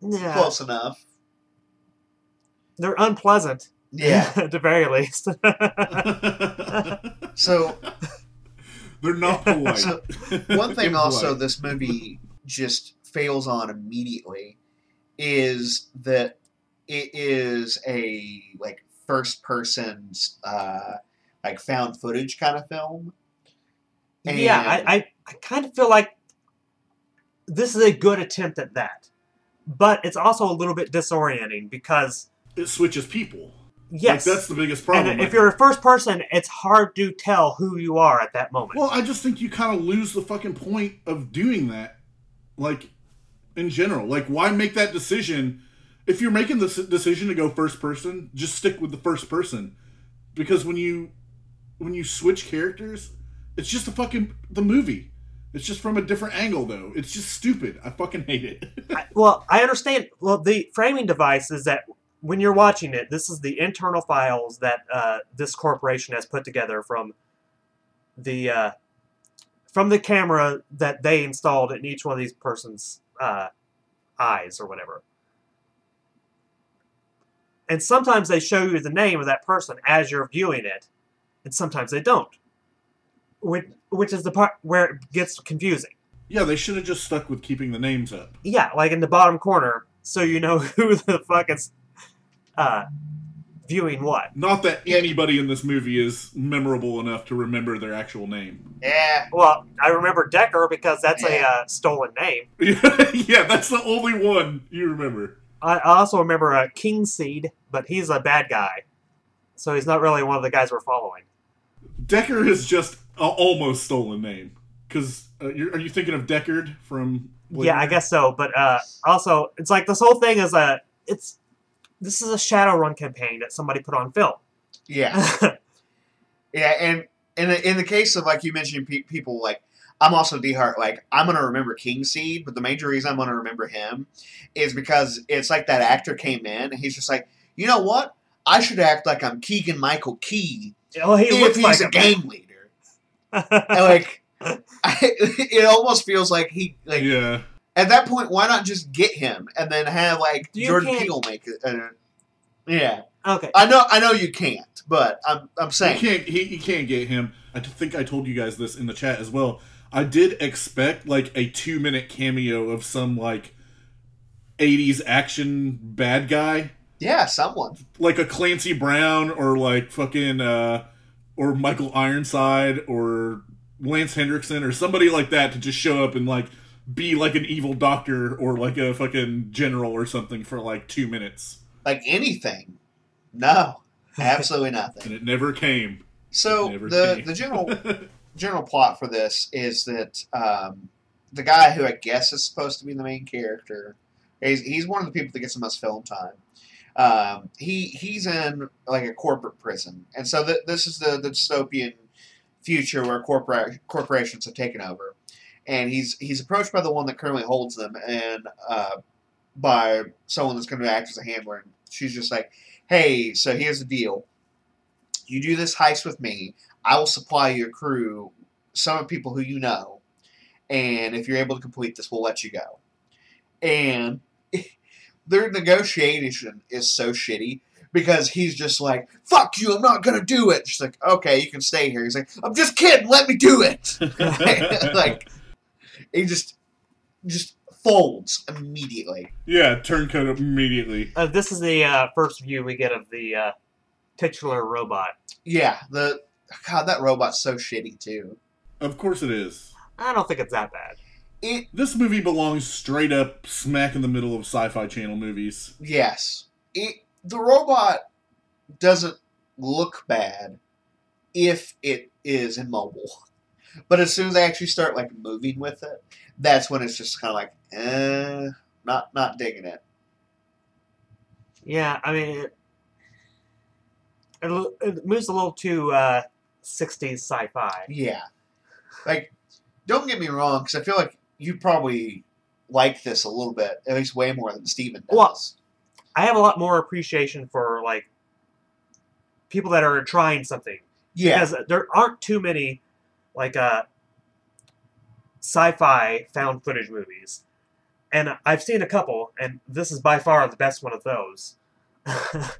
yeah. close enough. They're unpleasant. Yeah. [laughs] at the very least. [laughs] So They're not polite. [laughs] So, one thing also this movie just fails on immediately is that it is a like first person uh like found footage kind of film. yeah, And- I, I, I kind of feel like this is a good attempt at that. But it's also a little bit disorienting because it switches people. Yes. Like, that's the biggest problem. and if you're a first person, it's hard to tell who you are at that moment. Well, I just think you kind of lose the fucking point of doing that. Like, in general, like, why make that decision? If you're making the decision to go first person, just stick with the first person, because when you when you switch characters, it's just a fucking the movie. It's just from a different angle, though. It's just stupid. I fucking hate it. [laughs] I, well, I understand. Well, the framing device is that when you're watching it, this is the internal files that uh, this corporation has put together from the uh, from the camera that they installed in each one of these person's uh, eyes or whatever. And sometimes they show you the name of that person as you're viewing it, and sometimes they don't. Which, which is the part where it gets confusing. yeah, they should have just stuck with keeping the names up. Yeah, like in the bottom corner, so you know [laughs] who the fuck is uh, viewing what. Not that anybody in this movie is memorable enough to remember their actual name. Yeah. Well, I remember Decker because that's a uh, stolen name. [laughs] yeah, that's the only one you remember. I, I also remember uh, King Seed, but he's a bad guy, so he's not really one of the guys we're following. Decker is just a almost stolen name. Because uh, you're, you thinking of Deckard from? Yeah, I guess so. But uh, also, it's like this whole thing is a it's this is a Shadowrun campaign that somebody put on film. Yeah. [laughs] Yeah, and in the, in the case of like you mentioned, pe- people like I'm also D Hart. Like I'm gonna remember King Seed, but the major reason I'm gonna remember him is because it's like that actor came in and he's just like, you know what? I should act like I'm Keegan Michael Key oh, he if looks he's like a gang leader. And like, [laughs] I, it almost feels like he like yeah. At that point. Why not just get him and then have like You Jordan can't- Peele make it? Uh, yeah, okay. I know. I know you can't, but I'm I'm You saying. can't. He, you can't get him. I think I told you guys this in the chat as well. I did expect like a two minute cameo of some like '80s action bad guy, Yeah, someone. like a Clancy Brown or like fucking uh or Michael Ironside or Lance Henriksen or somebody like that to just show up and like be like an evil doctor or like a fucking general or something for like two minutes, like anything. No, absolutely [laughs] nothing. and it never came. So Never the came. the general [laughs] general plot for this is that um, the guy who I guess is supposed to be the main character, he's, he's one of the people that gets the most film time. Um, he he's in like a corporate prison, and so th- this is the, the dystopian future where corpora- corporations have taken over, and he's he's approached by the one that currently holds them, and uh, by someone that's going to act as a handler. And she's just like, "Hey, so here's the deal. You do this heist with me. I will supply your crew some of people who you know, and if you're able to complete this, we'll let you go." And [laughs] their negotiation is so shitty because he's just like, "Fuck you! I'm not gonna do it." She's like, "Okay, you can stay here." He's like, "I'm just kidding. Let me do it." [laughs] like, he just just folds immediately. yeah, turncoat immediately. Uh, this is the uh, first view we get of the uh, titular robot. Yeah, the God, that robot's so shitty too. Of course it is. I don't think it's that bad. It This movie belongs straight up smack in the middle of sci-fi channel movies. yes, it the robot doesn't look bad if it is immobile, but as soon as they actually start like moving with it, that's when it's just kind of like, eh, not not digging it. Yeah, I mean, it, it, it moves a little too uh, 60s sci-fi. Yeah, like don't get me wrong, because I feel like you probably like this a little bit, at least way more than Steven does. Well, I have a lot more appreciation for like people that are trying something yeah, because there aren't too many like uh, sci-fi found footage movies, and I've seen a couple, and this is by far the best one of those. [laughs]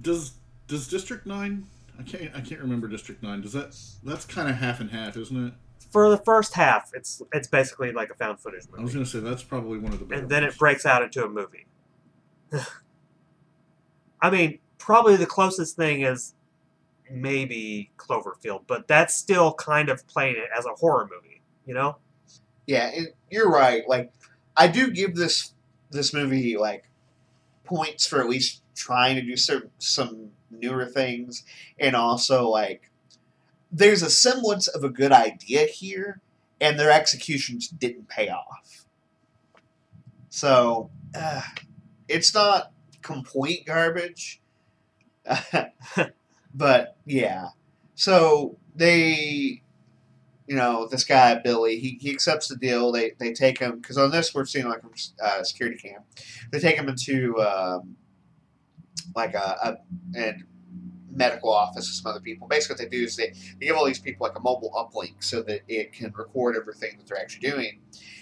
Does does District Nine? I can't I can't remember District Nine. Does that that's kind of half and half, isn't it? For the first half, it's it's basically like a found footage I was movie, gonna say that's probably one of the and then ones. it breaks out into a movie. [laughs] I mean, probably the closest thing is maybe Cloverfield, but that's still kind of playing it as a horror movie, you know? Yeah, and you're right. Like, I do give this this movie like points for at least trying to do some some newer things, and also like there's a semblance of a good idea here, and their executions didn't pay off. So uh, it's not complete garbage, [laughs] [laughs] but yeah. So they you know, this guy Billy, he, he accepts the deal. They they take him because on this we're seeing like a uh, security cam. They take him into um, like a, a, a medical office with some other people. Basically, what they do is they, they give all these people like a mobile uplink so that it can record everything that they're actually doing.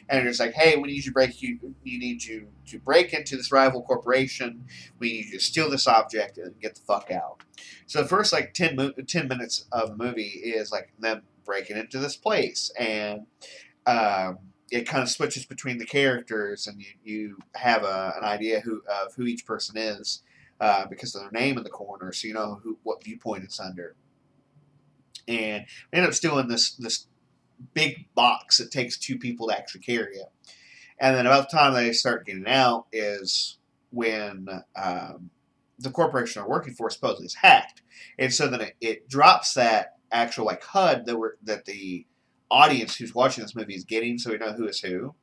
And it's like, hey, we need you to break you you need you to break into this rival corporation. We need you to steal this object and get the fuck out. So the first like 10, mo- 10 minutes of the movie is like them breaking into this place and um, it kind of switches between the characters and you, you have a, an idea who of who each person is uh, because of their name in the corner so you know who what viewpoint it's under. And we end up stealing this this big box that takes two people to actually carry it. And then about the time they start getting out is when um, the corporation they're working for supposedly is hacked. And so then it, it drops that actual like HUD that were that the audience who's watching this movie is getting, so we know who is who.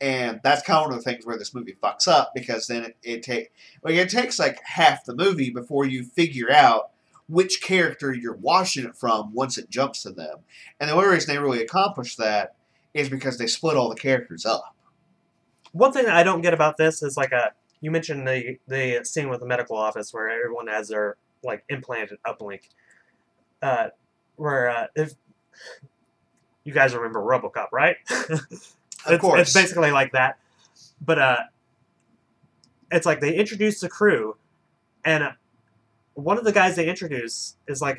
And that's kind of one of the things where this movie fucks up because then it, it take like it takes like half the movie before you figure out which character you're watching it from once it jumps to them. And the only reason they really accomplish that is because they split all the characters up. One thing I don't get about this is like a you mentioned the the scene with the medical office where everyone has their like implanted uplink. Uh, where uh, if you guys remember RoboCop, right? [laughs] it's, Of course. it's basically like that. But uh, it's like they introduce the crew, and uh, one of the guys they introduce is like,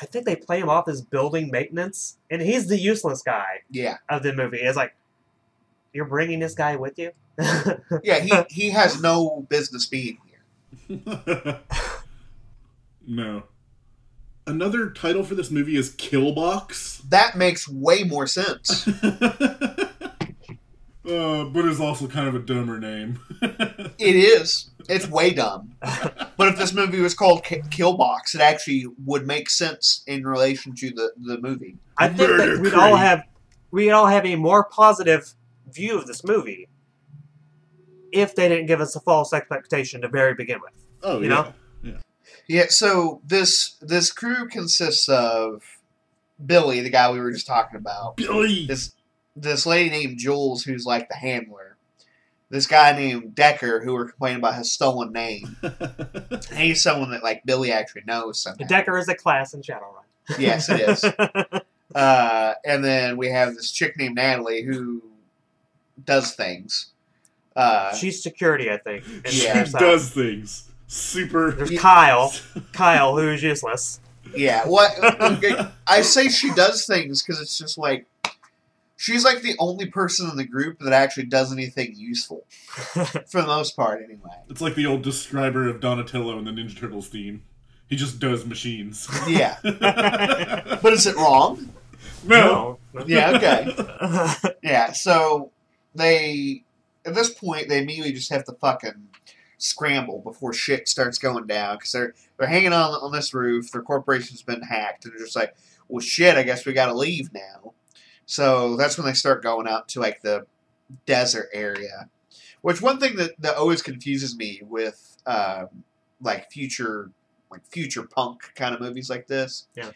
I think they play him off as building maintenance, and he's the useless guy Yeah. of the movie. It's like, you're bringing this guy with you. [laughs] Yeah, he, he has no business being here. [laughs] no. Another title for this movie is Killbox. That makes way more sense. [laughs] uh, but it's also kind of a dumber name. [laughs] It is. It's way dumb. But if this movie was called K- Killbox, it actually would make sense in relation to the, the movie. I think Murder that we'd all have we'd all have a more positive view of this movie if they didn't give us a false expectation to very begin with. oh, You yeah. know? Yeah. Yeah, so this this crew consists of Billy, the guy we were just talking about. Billy! This this lady named Jules, who's like the handler. This guy named Decker, who we're complaining about his stolen name. [laughs] He's someone that like Billy actually knows somehow. Decker is a class in Shadowrun. Yes, it is. [laughs] Uh, and then we have this chick named Natalie who does things. Uh, She's security, I think. and Yeah. she there's, does things. Super. There's Kyle. Kyle, who's useless. yeah, what okay, I say she does things because it's just like she's like the only person in the group that actually does anything useful [laughs] for the most part, anyway. It's like the old describer of Donatello in the Ninja Turtles theme. He just does machines. Yeah, [laughs] but is it wrong? no. No. Yeah, okay. [laughs] Yeah, so they at this point they immediately just have to fucking scramble before shit starts going down because they're they're hanging on on this roof. Their corporation's been hacked, and they're just like, well, shit. I guess we got to leave now. So that's when they start going out to like the desert area. Which one thing that, that always confuses me with um, like future like future punk kind of movies like this Yeah.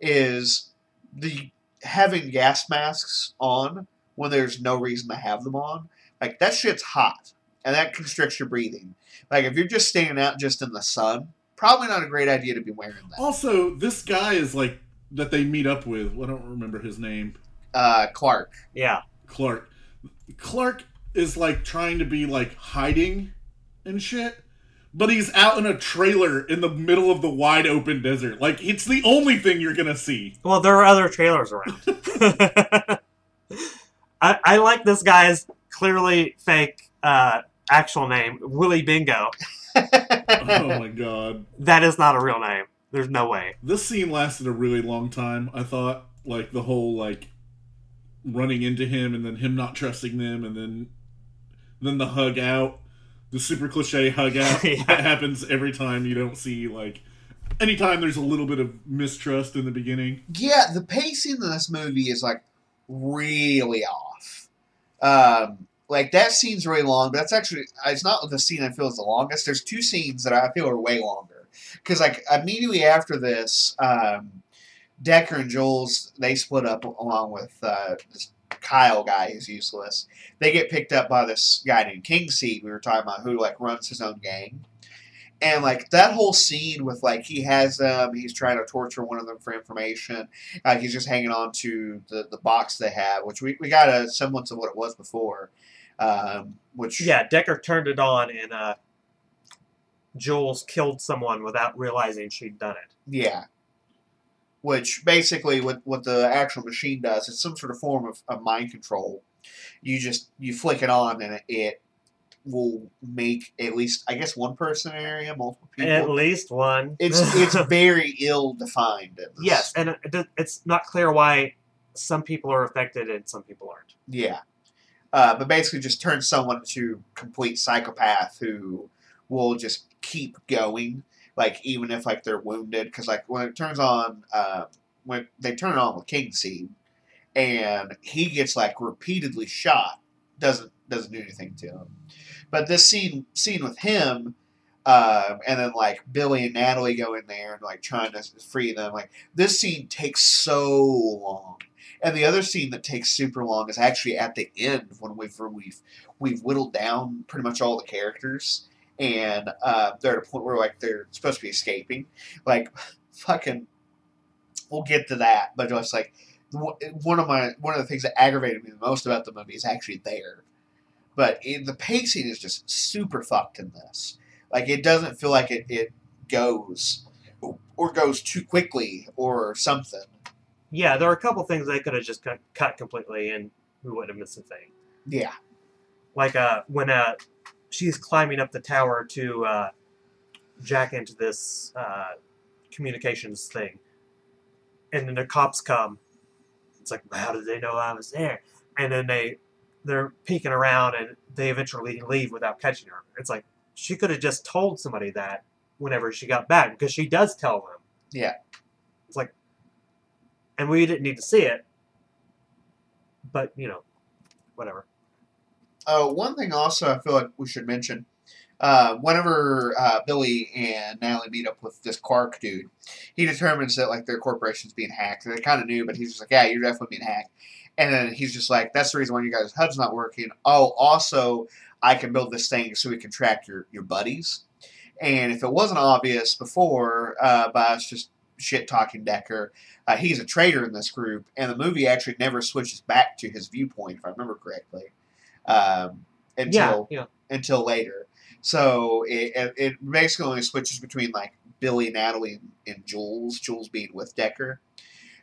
is the having gas masks on when there's no reason to have them on. Like that shit's hot and that constricts your breathing. Like if you're just standing out just in the sun, probably not a great idea to be wearing that. Also, this guy is like that they meet up with. I don't remember his name. Uh, Clark. yeah. Clark. Clark is like trying to be like hiding and shit, but he's out in a trailer in the middle of the wide open desert. Like it's the only thing you're gonna see. Well, there are other trailers around. [laughs] [laughs] I, I like this guy's clearly fake uh, actual name, Willie Bingo. oh my [laughs] god. That is not a real name. There's no way. This scene lasted a really long time, I thought. Like the whole like running into him and then him not trusting them and then then the hug out. the super cliche hug out [laughs] Yeah. that happens every time you don't see like anytime there's a little bit of mistrust in the beginning. Yeah, the pacing in this movie is like really off. Um, like that scene's really long, but that's actually it's not the scene I feel is the longest. There's two scenes that I feel are way longer because like immediately after this, um, Decker and Jules they split up along with uh, this Kyle guy who's useless. They get picked up by this guy named Kingseed we were talking about who like runs his own gang. And like that whole scene with like he has them, he's trying to torture one of them for information. Uh, he's just hanging on to the, the box they have, which we, we got a semblance of what it was before. Um, which Yeah, Decker turned it on and uh, Jules killed someone without realizing she'd done it. Yeah. Which basically what what the actual machine does, it's some sort of form of, of mind control. You just you flick it on and it, it will make at least I guess one person in area, multiple people. At least one. it's [laughs] it's very ill defined. yes, and it, it's not clear why some people are affected and some people aren't. Yeah. Uh, but basically just turns someone into complete psychopath who will just keep going, like even if like they're wounded. Because like when it turns on, uh, when they turn it on with King Seed, and he gets like repeatedly shot, doesn't doesn't do anything to him. But this scene scene with him, um, and then like Billy and Natalie go in there and like trying to free them. Like this scene takes so long. And the other scene that takes super long is actually at the end when we've we've we've whittled down pretty much all the characters, and uh, they're at a point where like they're supposed to be escaping. Like, [laughs] fucking, we'll get to that, but just like one of my one of the things that aggravated me the most about the movie is actually there. But it, the pacing is just super fucked in this. Like, it doesn't feel like it, it goes or goes too quickly or something. Yeah, there are a couple things they could have just cut, cut completely and we wouldn't have missed a thing. Yeah. Like uh, when uh, she's climbing up the tower to uh, jack into this uh, communications thing, and then the cops come. It's like, how did they know I was there? And then they they're peeking around and they eventually leave without catching her. It's like she could have just told somebody that whenever she got back because she does tell them. Yeah. It's like, and we didn't need to see it, but you know, whatever. Uh, one thing also I feel like we should mention. Uh, whenever uh, Billy and Natalie meet up with this Quark dude, he determines that like their corporation's being hacked. They kind of knew, but he's just like, "Yeah, you're definitely being hacked." And then he's just like, "That's the reason why you guys' HUD's not working." Oh, also, I can build this thing so we can track your your buddies. And if it wasn't obvious before uh, by us just shit talking Decker, uh, he's a traitor in this group, and the movie actually never switches back to his viewpoint, if I remember correctly, um, until yeah, yeah. until later. So it, it, basically only switches between like Billy, Natalie, and, and Jules. Jules being with Decker.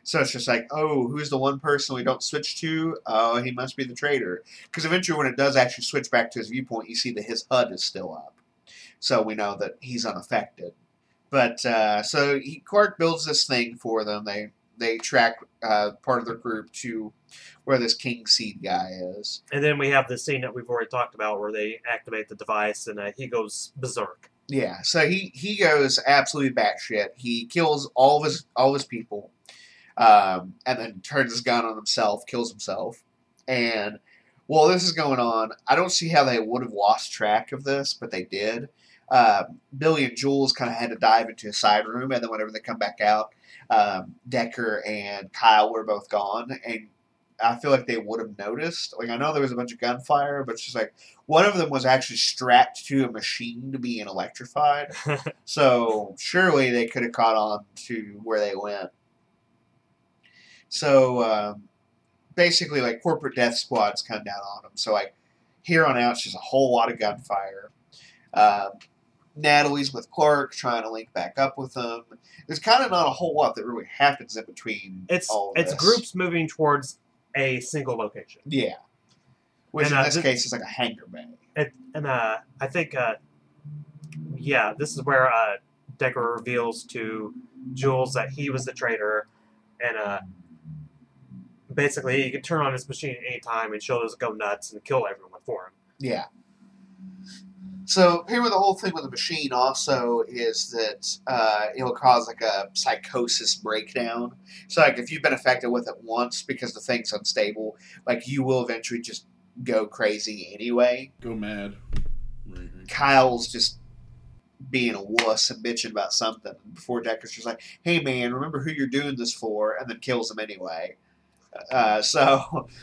So it's just like, oh, who's the one person we don't switch to? Oh, he must be the traitor. Because eventually, when it does actually switch back to his viewpoint, you see that his HUD is still up. So we know that he's unaffected. But uh, so he, Quark builds this thing for them. They they track uh, part of their group to where this King Seed guy is. And then we have the scene that we've already talked about where they activate the device and uh, he goes berserk. Yeah, so he he goes absolutely batshit. He kills all of his all of his people, um, and then turns his gun on himself, kills himself. And while this is going on, I don't see how they would have lost track of this, but they did. Um, Billy and Jules kind of had to dive into a side room, and then whenever they come back out, um, Decker and Kyle were both gone, and I feel like they would have noticed. Like I know there was a bunch of gunfire, but it's just like one of them was actually strapped to a machine to being electrified. [laughs] so surely they could have caught on to where they went. So um, basically, like corporate death squads come down on them. So like here on out, it's just a whole lot of gunfire. Um, Natalie's with Clark trying to link back up with them. There's kind of not a whole lot that really happens in between. It's all of it's this. groups moving towards a single location. Yeah. Which And, in uh, this th- case is like a hangar bay. And, and uh, I think, uh, yeah, this is where uh, Decker reveals to Jules that he was the traitor, and uh, basically he can turn on his machine at any time, and she'll just go nuts and kill everyone for him. Yeah. So here, with the whole thing with the machine, also is that uh, it'll cause like a psychosis breakdown. So like if you've been affected with it once because the thing's unstable, like you will eventually just go crazy anyway. Go mad. Right, right. Kyle's just being a wuss and bitching about something before Decker's just like, "Hey man, remember who you're doing this for," and then kills him anyway. Uh, so [laughs]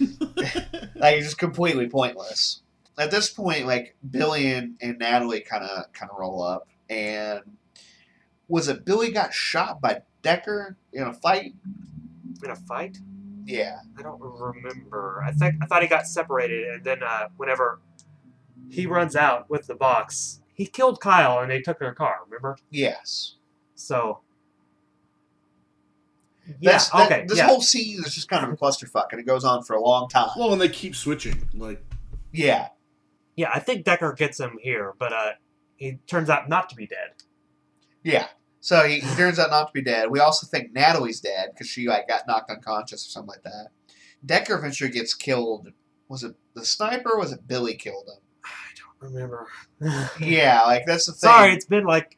like it's just completely pointless. At this point, like Billy and, and Natalie kind of kind of roll up, and was it Billy got shot by Decker in a fight? In a fight? Yeah, I don't remember. I think I thought he got separated, and then uh, whenever he runs out with the box, he killed Kyle, and they took their car. Remember? yes. So. Yeah. That- okay. this yeah. whole scene is just kind of a clusterfuck, and it goes on for a long time. Well, and they keep switching. Like, Yeah, yeah. I think Decker gets him here, but uh, he turns out not to be dead. yeah. So he, he turns out not to be dead. We also think Natalie's dead because she like got knocked unconscious or something like that. Decker eventually gets killed. Was it the sniper? or Was it Billy killed him? I don't remember. [laughs] Yeah, like that's the thing. Sorry, it's been like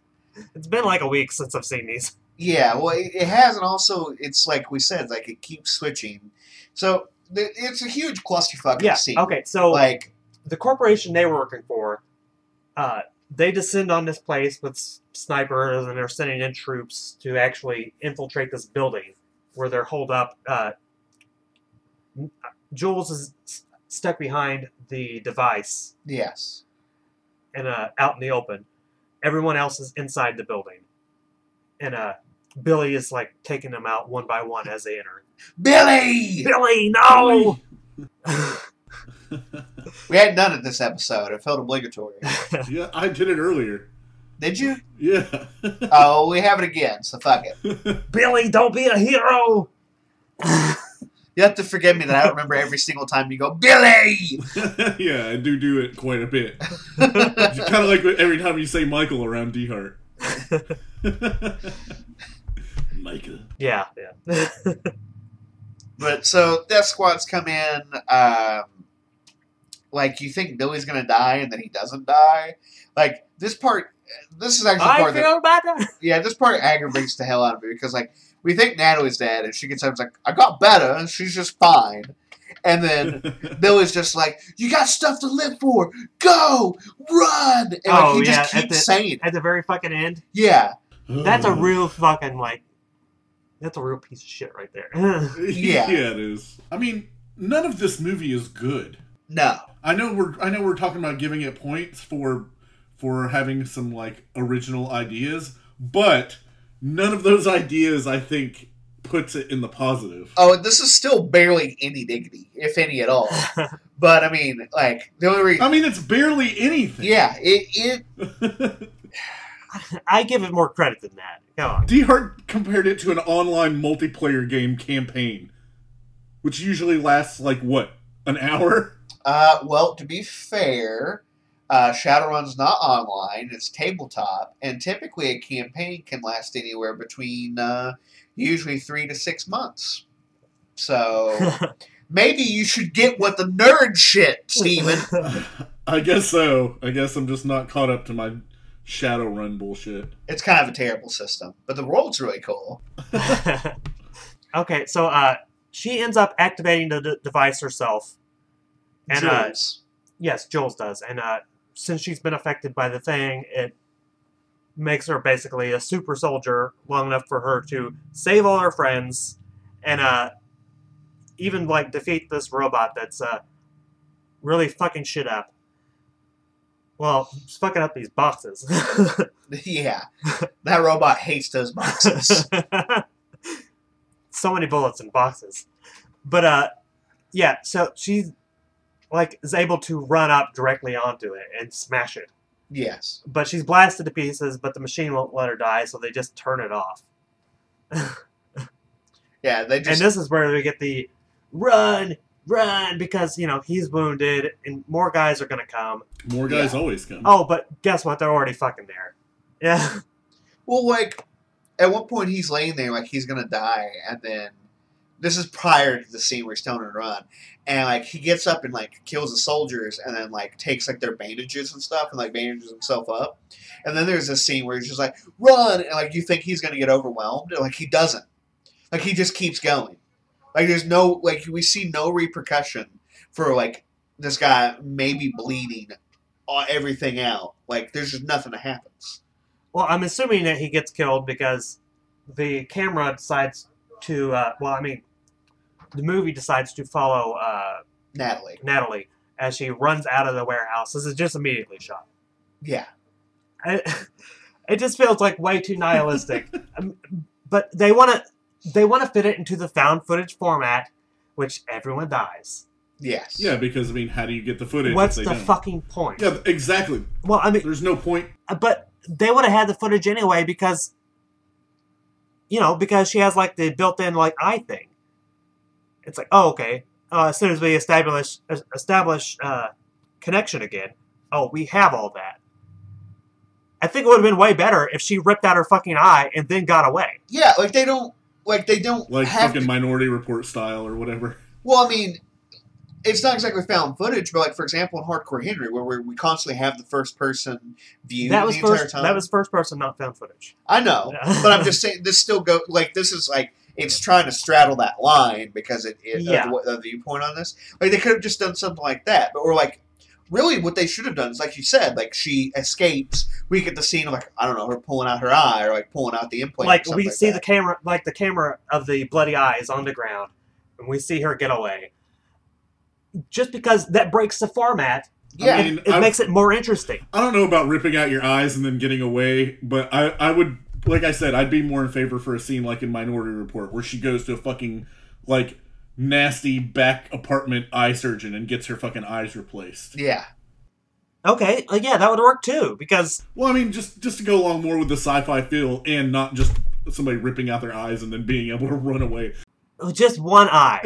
[laughs] it's been like a week since I've seen these. Yeah, well, it, it has, and also it's like we said, like it keeps switching. So th- it's a huge clusterfuck. Yeah. scene. Okay. So Like, the corporation they were working for, uh, they descend on this place with snipers and they're sending in troops to actually infiltrate this building where they're holed up. Uh, Jules is stuck behind the device yes, and uh, out in the open. Everyone else is inside the building, and uh, Billy is like taking them out one by one as they enter. Billy. Billy, no! [laughs] We hadn't done it this episode. It felt obligatory. [laughs] yeah, I did it earlier. Did you? Yeah. [laughs] Oh, we have it again. So fuck it. [laughs] Billy, don't be a hero. You have to forgive me that I don't remember every single time you go Billy. yeah, I do do it quite a bit. kind of like every time you say Michael around D Hart. Michael. Yeah, yeah. But so Death Squad's come in. Um, like you think Billy's gonna die, and then he doesn't die. Like this part. This is actually I part that feel better. yeah, this part aggravates the hell out of me because like we think Natalie's dead, and she gets up and is like, "I got better," and she's just fine. And then [laughs] Billy's just like, "You got stuff to live for. Go, run!" And like Oh, he yeah, just at keeps the- saying, it. At the very fucking end, "Yeah, that's a mm. real fucking like. That's a real piece of shit right there. Yeah. [laughs] [laughs] yeah, it is. I mean, none of this movie is good. No, I know we're I know we're talking about giving it points for for having some like original ideas, but none of those ideas I think puts it in the positive. oh, this is still barely any dignity, if any at all." [laughs] But I mean, like the only reason, I mean, it's barely anything. yeah, it it [laughs] I give it more credit than that. Come on. D Hart compared it to an online multiplayer game campaign, which usually lasts like what an hour. Uh, well, to be fair, uh, Shadowrun's not online; it's tabletop, and typically a campaign can last anywhere between uh, usually three to six months. So [laughs] maybe you should get with the nerd shit, Steven. [laughs] I guess so. I guess I'm just not caught up to my Shadowrun bullshit. it's kind of a terrible system, but the world's really cool. [laughs] okay, so uh, she ends up activating the d- device herself. And uh, yes, Jules does. And uh, since she's been affected by the thing, it makes her basically a super soldier long enough for her to save all her friends and uh, even like defeat this robot that's uh, really fucking shit up. Well, it's fucking up these boxes. [laughs] yeah, that robot hates those boxes. [laughs] so many bullets in boxes. But uh yeah, so she like is able to run up directly onto it and smash it. yes, But she's blasted to pieces, but the machine won't let her die, so they just turn it off. [laughs] yeah, they just... and this is where we get the run, run, because you know he's wounded and more guys are gonna come. More guys Yeah. always come. Oh, but guess what? They're already fucking there. Yeah. Well, like at one point he's laying there like he's gonna die, and then this is prior to the scene where he's telling her to run, and like he gets up and like kills the soldiers, and then like takes like their bandages and stuff, and like bandages himself up. And then there's this scene where he's just like run, and like you think he's gonna get overwhelmed, and like he doesn't. Like he just keeps going. Like there's no like we see no repercussion for like this guy maybe bleeding uh, everything out. Like there's just nothing that happens. Well, I'm assuming that he gets killed because the camera decides to. Uh, well, I mean, the movie decides to follow uh, Natalie. Natalie as she runs out of the warehouse. This is just immediately shot. Yeah. I, [laughs] it just feels like way too nihilistic. [laughs] Um, but they want to they want to fit it into the found footage format, which everyone dies. Yes. Yeah, because I mean, how do you get the footage? What's if the don't? fucking point? Yeah, exactly. Well, I mean, There's no point. but they would have had the footage anyway because you know because she has like the built-in like eye thing it's like oh okay. Uh, as soon as we establish establish uh, connection again oh we have all that. I think it would have been way better if she ripped out her fucking eye and then got away. Yeah, like they don't like they don't Like have fucking to, Minority Report style or whatever. Well, I mean, it's not exactly found footage, but like for example, in Hardcore Henry, where we we constantly have the first person view that was the entire first time. that was first person not found footage. I know, but I'm [laughs] just saying this still go like this is like it's trying to straddle that line because it, it Yeah. of the, the viewpoint on this. Like they could have just done something like that, but we're like. Really, what they should have done is, like you said, like she escapes. We get the scene of like I don't know her pulling out her eye or like pulling out the implant. like something we see that. the camera like the camera of the bloody eyes on the ground and we see her get away just because that breaks the format yeah, I mean, it I, makes it more interesting I don't know about ripping out your eyes and then getting away, but I, I would, like I said, I'd be more in favor for a scene like in Minority Report where she goes to a fucking like nasty back apartment eye surgeon and gets her fucking eyes replaced. yeah. okay uh, yeah that would work too because Well, I mean, just just to go along more with the sci-fi feel and not just somebody ripping out their eyes and then being able to run away. just one eye [laughs]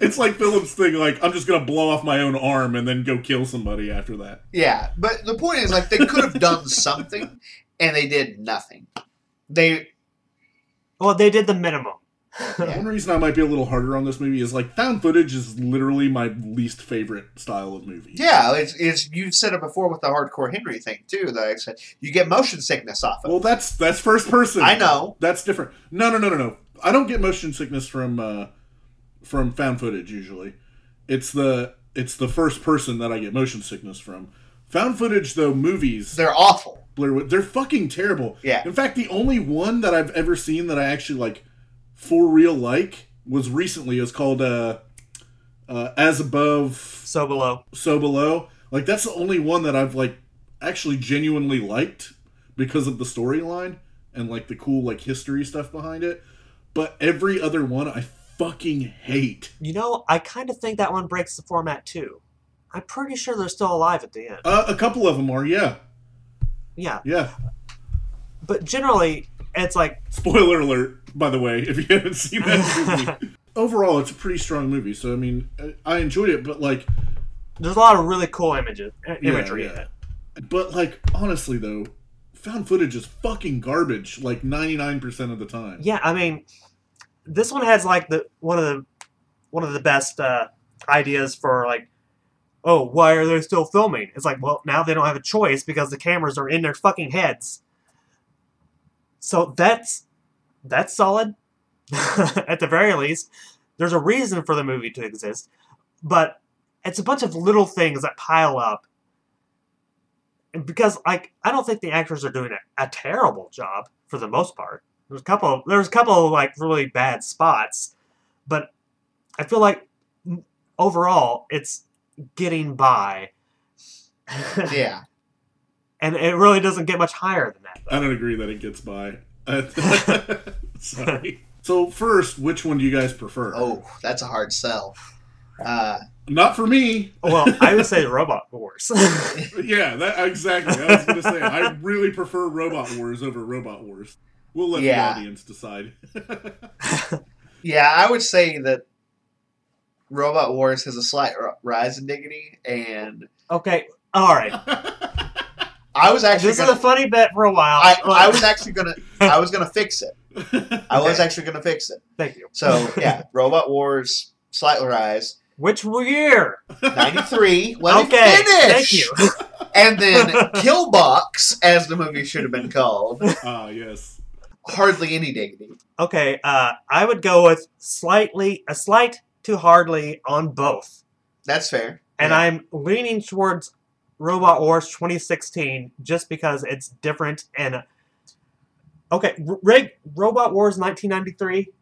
it's like Philip's thing, like I'm just gonna blow off my own arm and then go kill somebody after that. Yeah, but the point is, like, they could have done something, and they did nothing. They, well they did the minimum Yeah. [laughs] One reason I might be a little harder on this movie is like found footage is literally my least favorite style of movie. yeah, it's, it's you said it before with the hardcore Henry thing too. That I said you get motion sickness off of. Well, that's that's first person. I know. That's different. No, no, no, no, no. I don't get motion sickness from uh, from found footage usually. It's the it's the first person that I get motion sickness from. Found footage though, movies They're awful. Blair Witch, they're fucking terrible. Yeah. In fact, the only one that I've ever seen that I actually like for real like was recently. It's called uh, uh, As Above, so below So Below. Like that's the only one that I've like actually genuinely liked because of the storyline and like the cool like history stuff behind it. But every other one I fucking hate. you know i kind of think that one breaks the format too i'm pretty sure they're still alive at the end Uh, a couple of them are, yeah, yeah yeah. but generally it's like Spoiler alert, by the way, if you haven't seen that [laughs] movie. Overall, it's a pretty strong movie. So I mean, I- enjoyed it, but like, there's a lot of really cool images uh, Yeah, imagery in it but like honestly though, found footage is fucking garbage. Like ninety nine percent of the time. yeah i mean this one has like the one of the one of the best uh, ideas for like oh why are they still filming? It's like well now they don't have a choice because the cameras are in their fucking heads. So that's that's solid. [laughs] At the very least there's a reason for the movie to exist but it's a bunch of little things that pile up. And because like i don't think the actors are doing a, a terrible job for the most part. There's a couple there's a couple of like really bad spots but i feel like overall it's getting by Yeah, [laughs] and it really doesn't get much higher than that I don't agree that it gets by. [laughs] [laughs] Sorry. So first, which one do you guys prefer? Oh, that's a hard sell. Uh, Not for me. well i would say robot wars Yeah, that exactly. I was gonna say I really prefer Robot Wars over Robot Wars. We'll let Yeah. the audience decide. yeah, I would say that Robot Wars has a slight r- rise in dignity, and okay all right I was actually this is gonna, a funny bet for a while I, I was actually gonna I was gonna fix it. I was Okay. actually going to fix it. Thank you. So yeah, Robot Wars, Slight Rise, Which year? ninety three. Let okay. finish. Thank you. And then [laughs] Killbox, as the movie should have been called. Ah, yes. Hardly any dignity. Okay, uh, I would go with slightly, a slight to hardly on both. That's fair. And Yeah. I'm leaning towards Robot Wars 2016 just because it's different and. Okay, Rig, Robot Wars 1993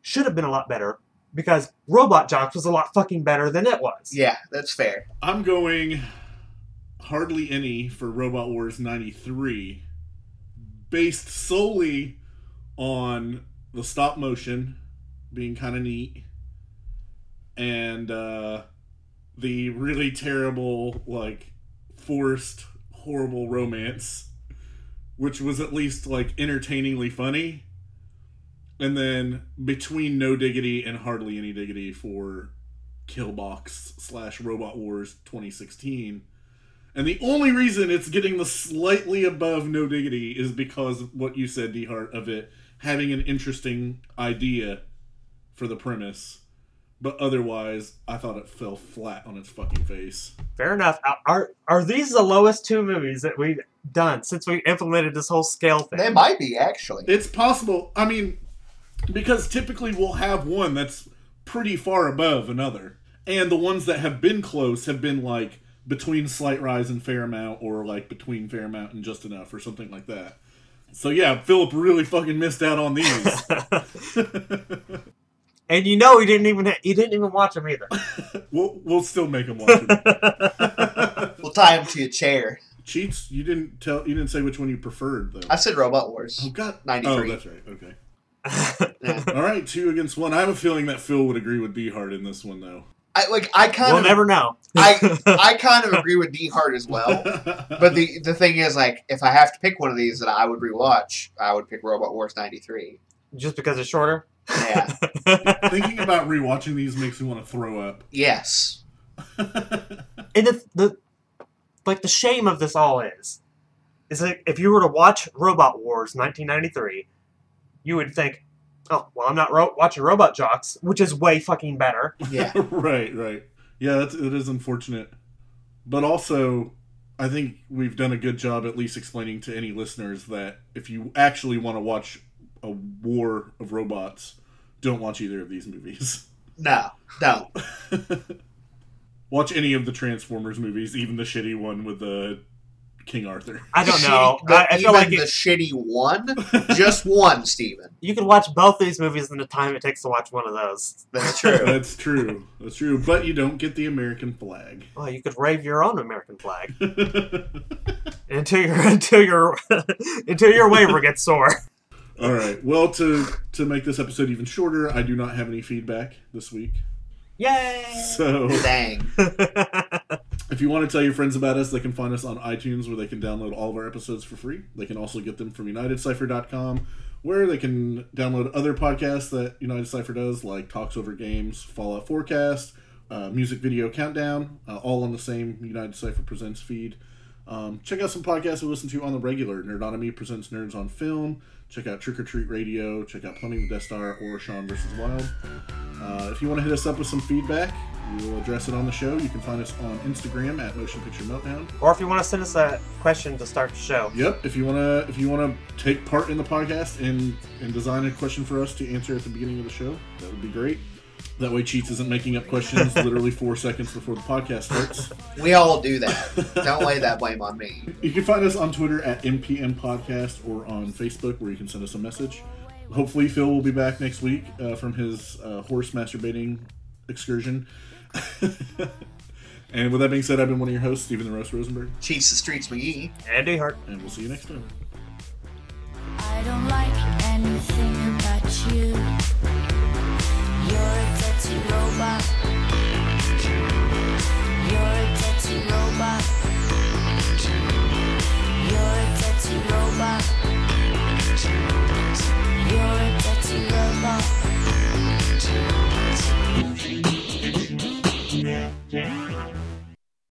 should have been a lot better because Robot Jox was a lot fucking better than it was. Yeah, that's fair. I'm going hardly any for Robot Wars 93, based solely on the stop motion being kind of neat and uh, the really terrible, like, forced, horrible romance, which was at least, like, entertainingly funny. And then between No Diggity and Hardly Any Diggity for Killbox slash Robot Wars 2016. And the only reason it's getting the slightly above No Diggity is because what you said, D Heart, of it having an interesting idea for the premise. But otherwise, I thought it fell flat on its fucking face. Fair enough. Are- Are are these the lowest two movies that we've done since we implemented this whole scale thing? They might be actually. It's possible. I mean, because typically we'll have one that's pretty far above another. And the ones that have been close have been like between Slight Rise and Fairmount or like between Fairmount and Just Enough or something like that. So yeah, Philip really fucking missed out on these. [laughs] [laughs] and you know he didn't even he didn't even watch them either. [laughs] we'll we'll still make him watch it. [laughs] We'll tie him to a chair. Cheats, you didn't tell you didn't say which one you preferred though. I said Robot Wars. Oh god. 93. Oh, that's right. Okay. [laughs] Yeah. All right, two against one. I have a feeling that Phil would agree with D Hard in this one though. I like. I kind we'll of. never know. I I kind of agree with D Hart as well. But the the thing is, like, if I have to pick one of these that I would rewatch, I would pick Robot Wars '93. Just because it's shorter. Yeah. [laughs] Thinking about rewatching these makes me want to throw up. yes. [laughs] and the, the like the shame of this all is is that if you were to watch Robot Wars 1993, you would think, oh well, I'm not ro- watching Robot Jox, which is way fucking better. Yeah. [laughs] right, right. Yeah, that's, it is unfortunate. But also, I think we've done a good job at least explaining to any listeners that if you actually want to watch a war of robots, don't watch either of these movies. No. Don't. [laughs] watch any of the Transformers movies, even the shitty one with the King Arthur. I don't know. the- I, I feel even like the it, shitty one, [laughs] just one, Steven. you can watch both these movies in the time it takes to watch one of those. That's [laughs] true. That's true. That's true. But you don't get the American flag. Well, you could wave your own American flag until your until your until your waiver gets sore. All right. Well, to to make this episode even shorter, I do not have any feedback this week. Yay! So, Dang. [laughs] if you want to tell your friends about us, they can find us on iTunes where they can download all of our episodes for free. They can also get them from UnitedCipher.com where they can download other podcasts that United Cipher does, like Talks Over Games, Fallout Forecast, uh, Music Video Countdown, uh, all on the same United Cipher Presents feed. Um, check out some podcasts we listen to on the regular. Nerdonomy presents Nerds on Film. Check out Trick or Treat Radio. Check out Plumbing the Death Star or Sean vs. Wild. Uh, if you want to hit us up with some feedback, we will address it on the show. You can find us on Instagram at Motion Picture Meltdown. or if you want to send us a question to start the show. Yep. If you wanna if you wanna take part in the podcast and and design a question for us to answer at the beginning of the show, that would be great. That way, Cheats isn't making up questions [laughs] literally four seconds before the podcast starts. We all do that. Don't lay that blame on me. You can find us on Twitter at MPM Podcast or on Facebook where you can send us a message. Hopefully, Phil will be back next week uh, from his uh, horse masturbating excursion. [laughs] and with that being said, I've been one of your hosts, Stephen the Roast Rosenberg, Cheats the streets, McGee. Andy Hart. and we'll see you next time. I don't like anything about you. Dirty robot. You're a dirty robot. You're a robot.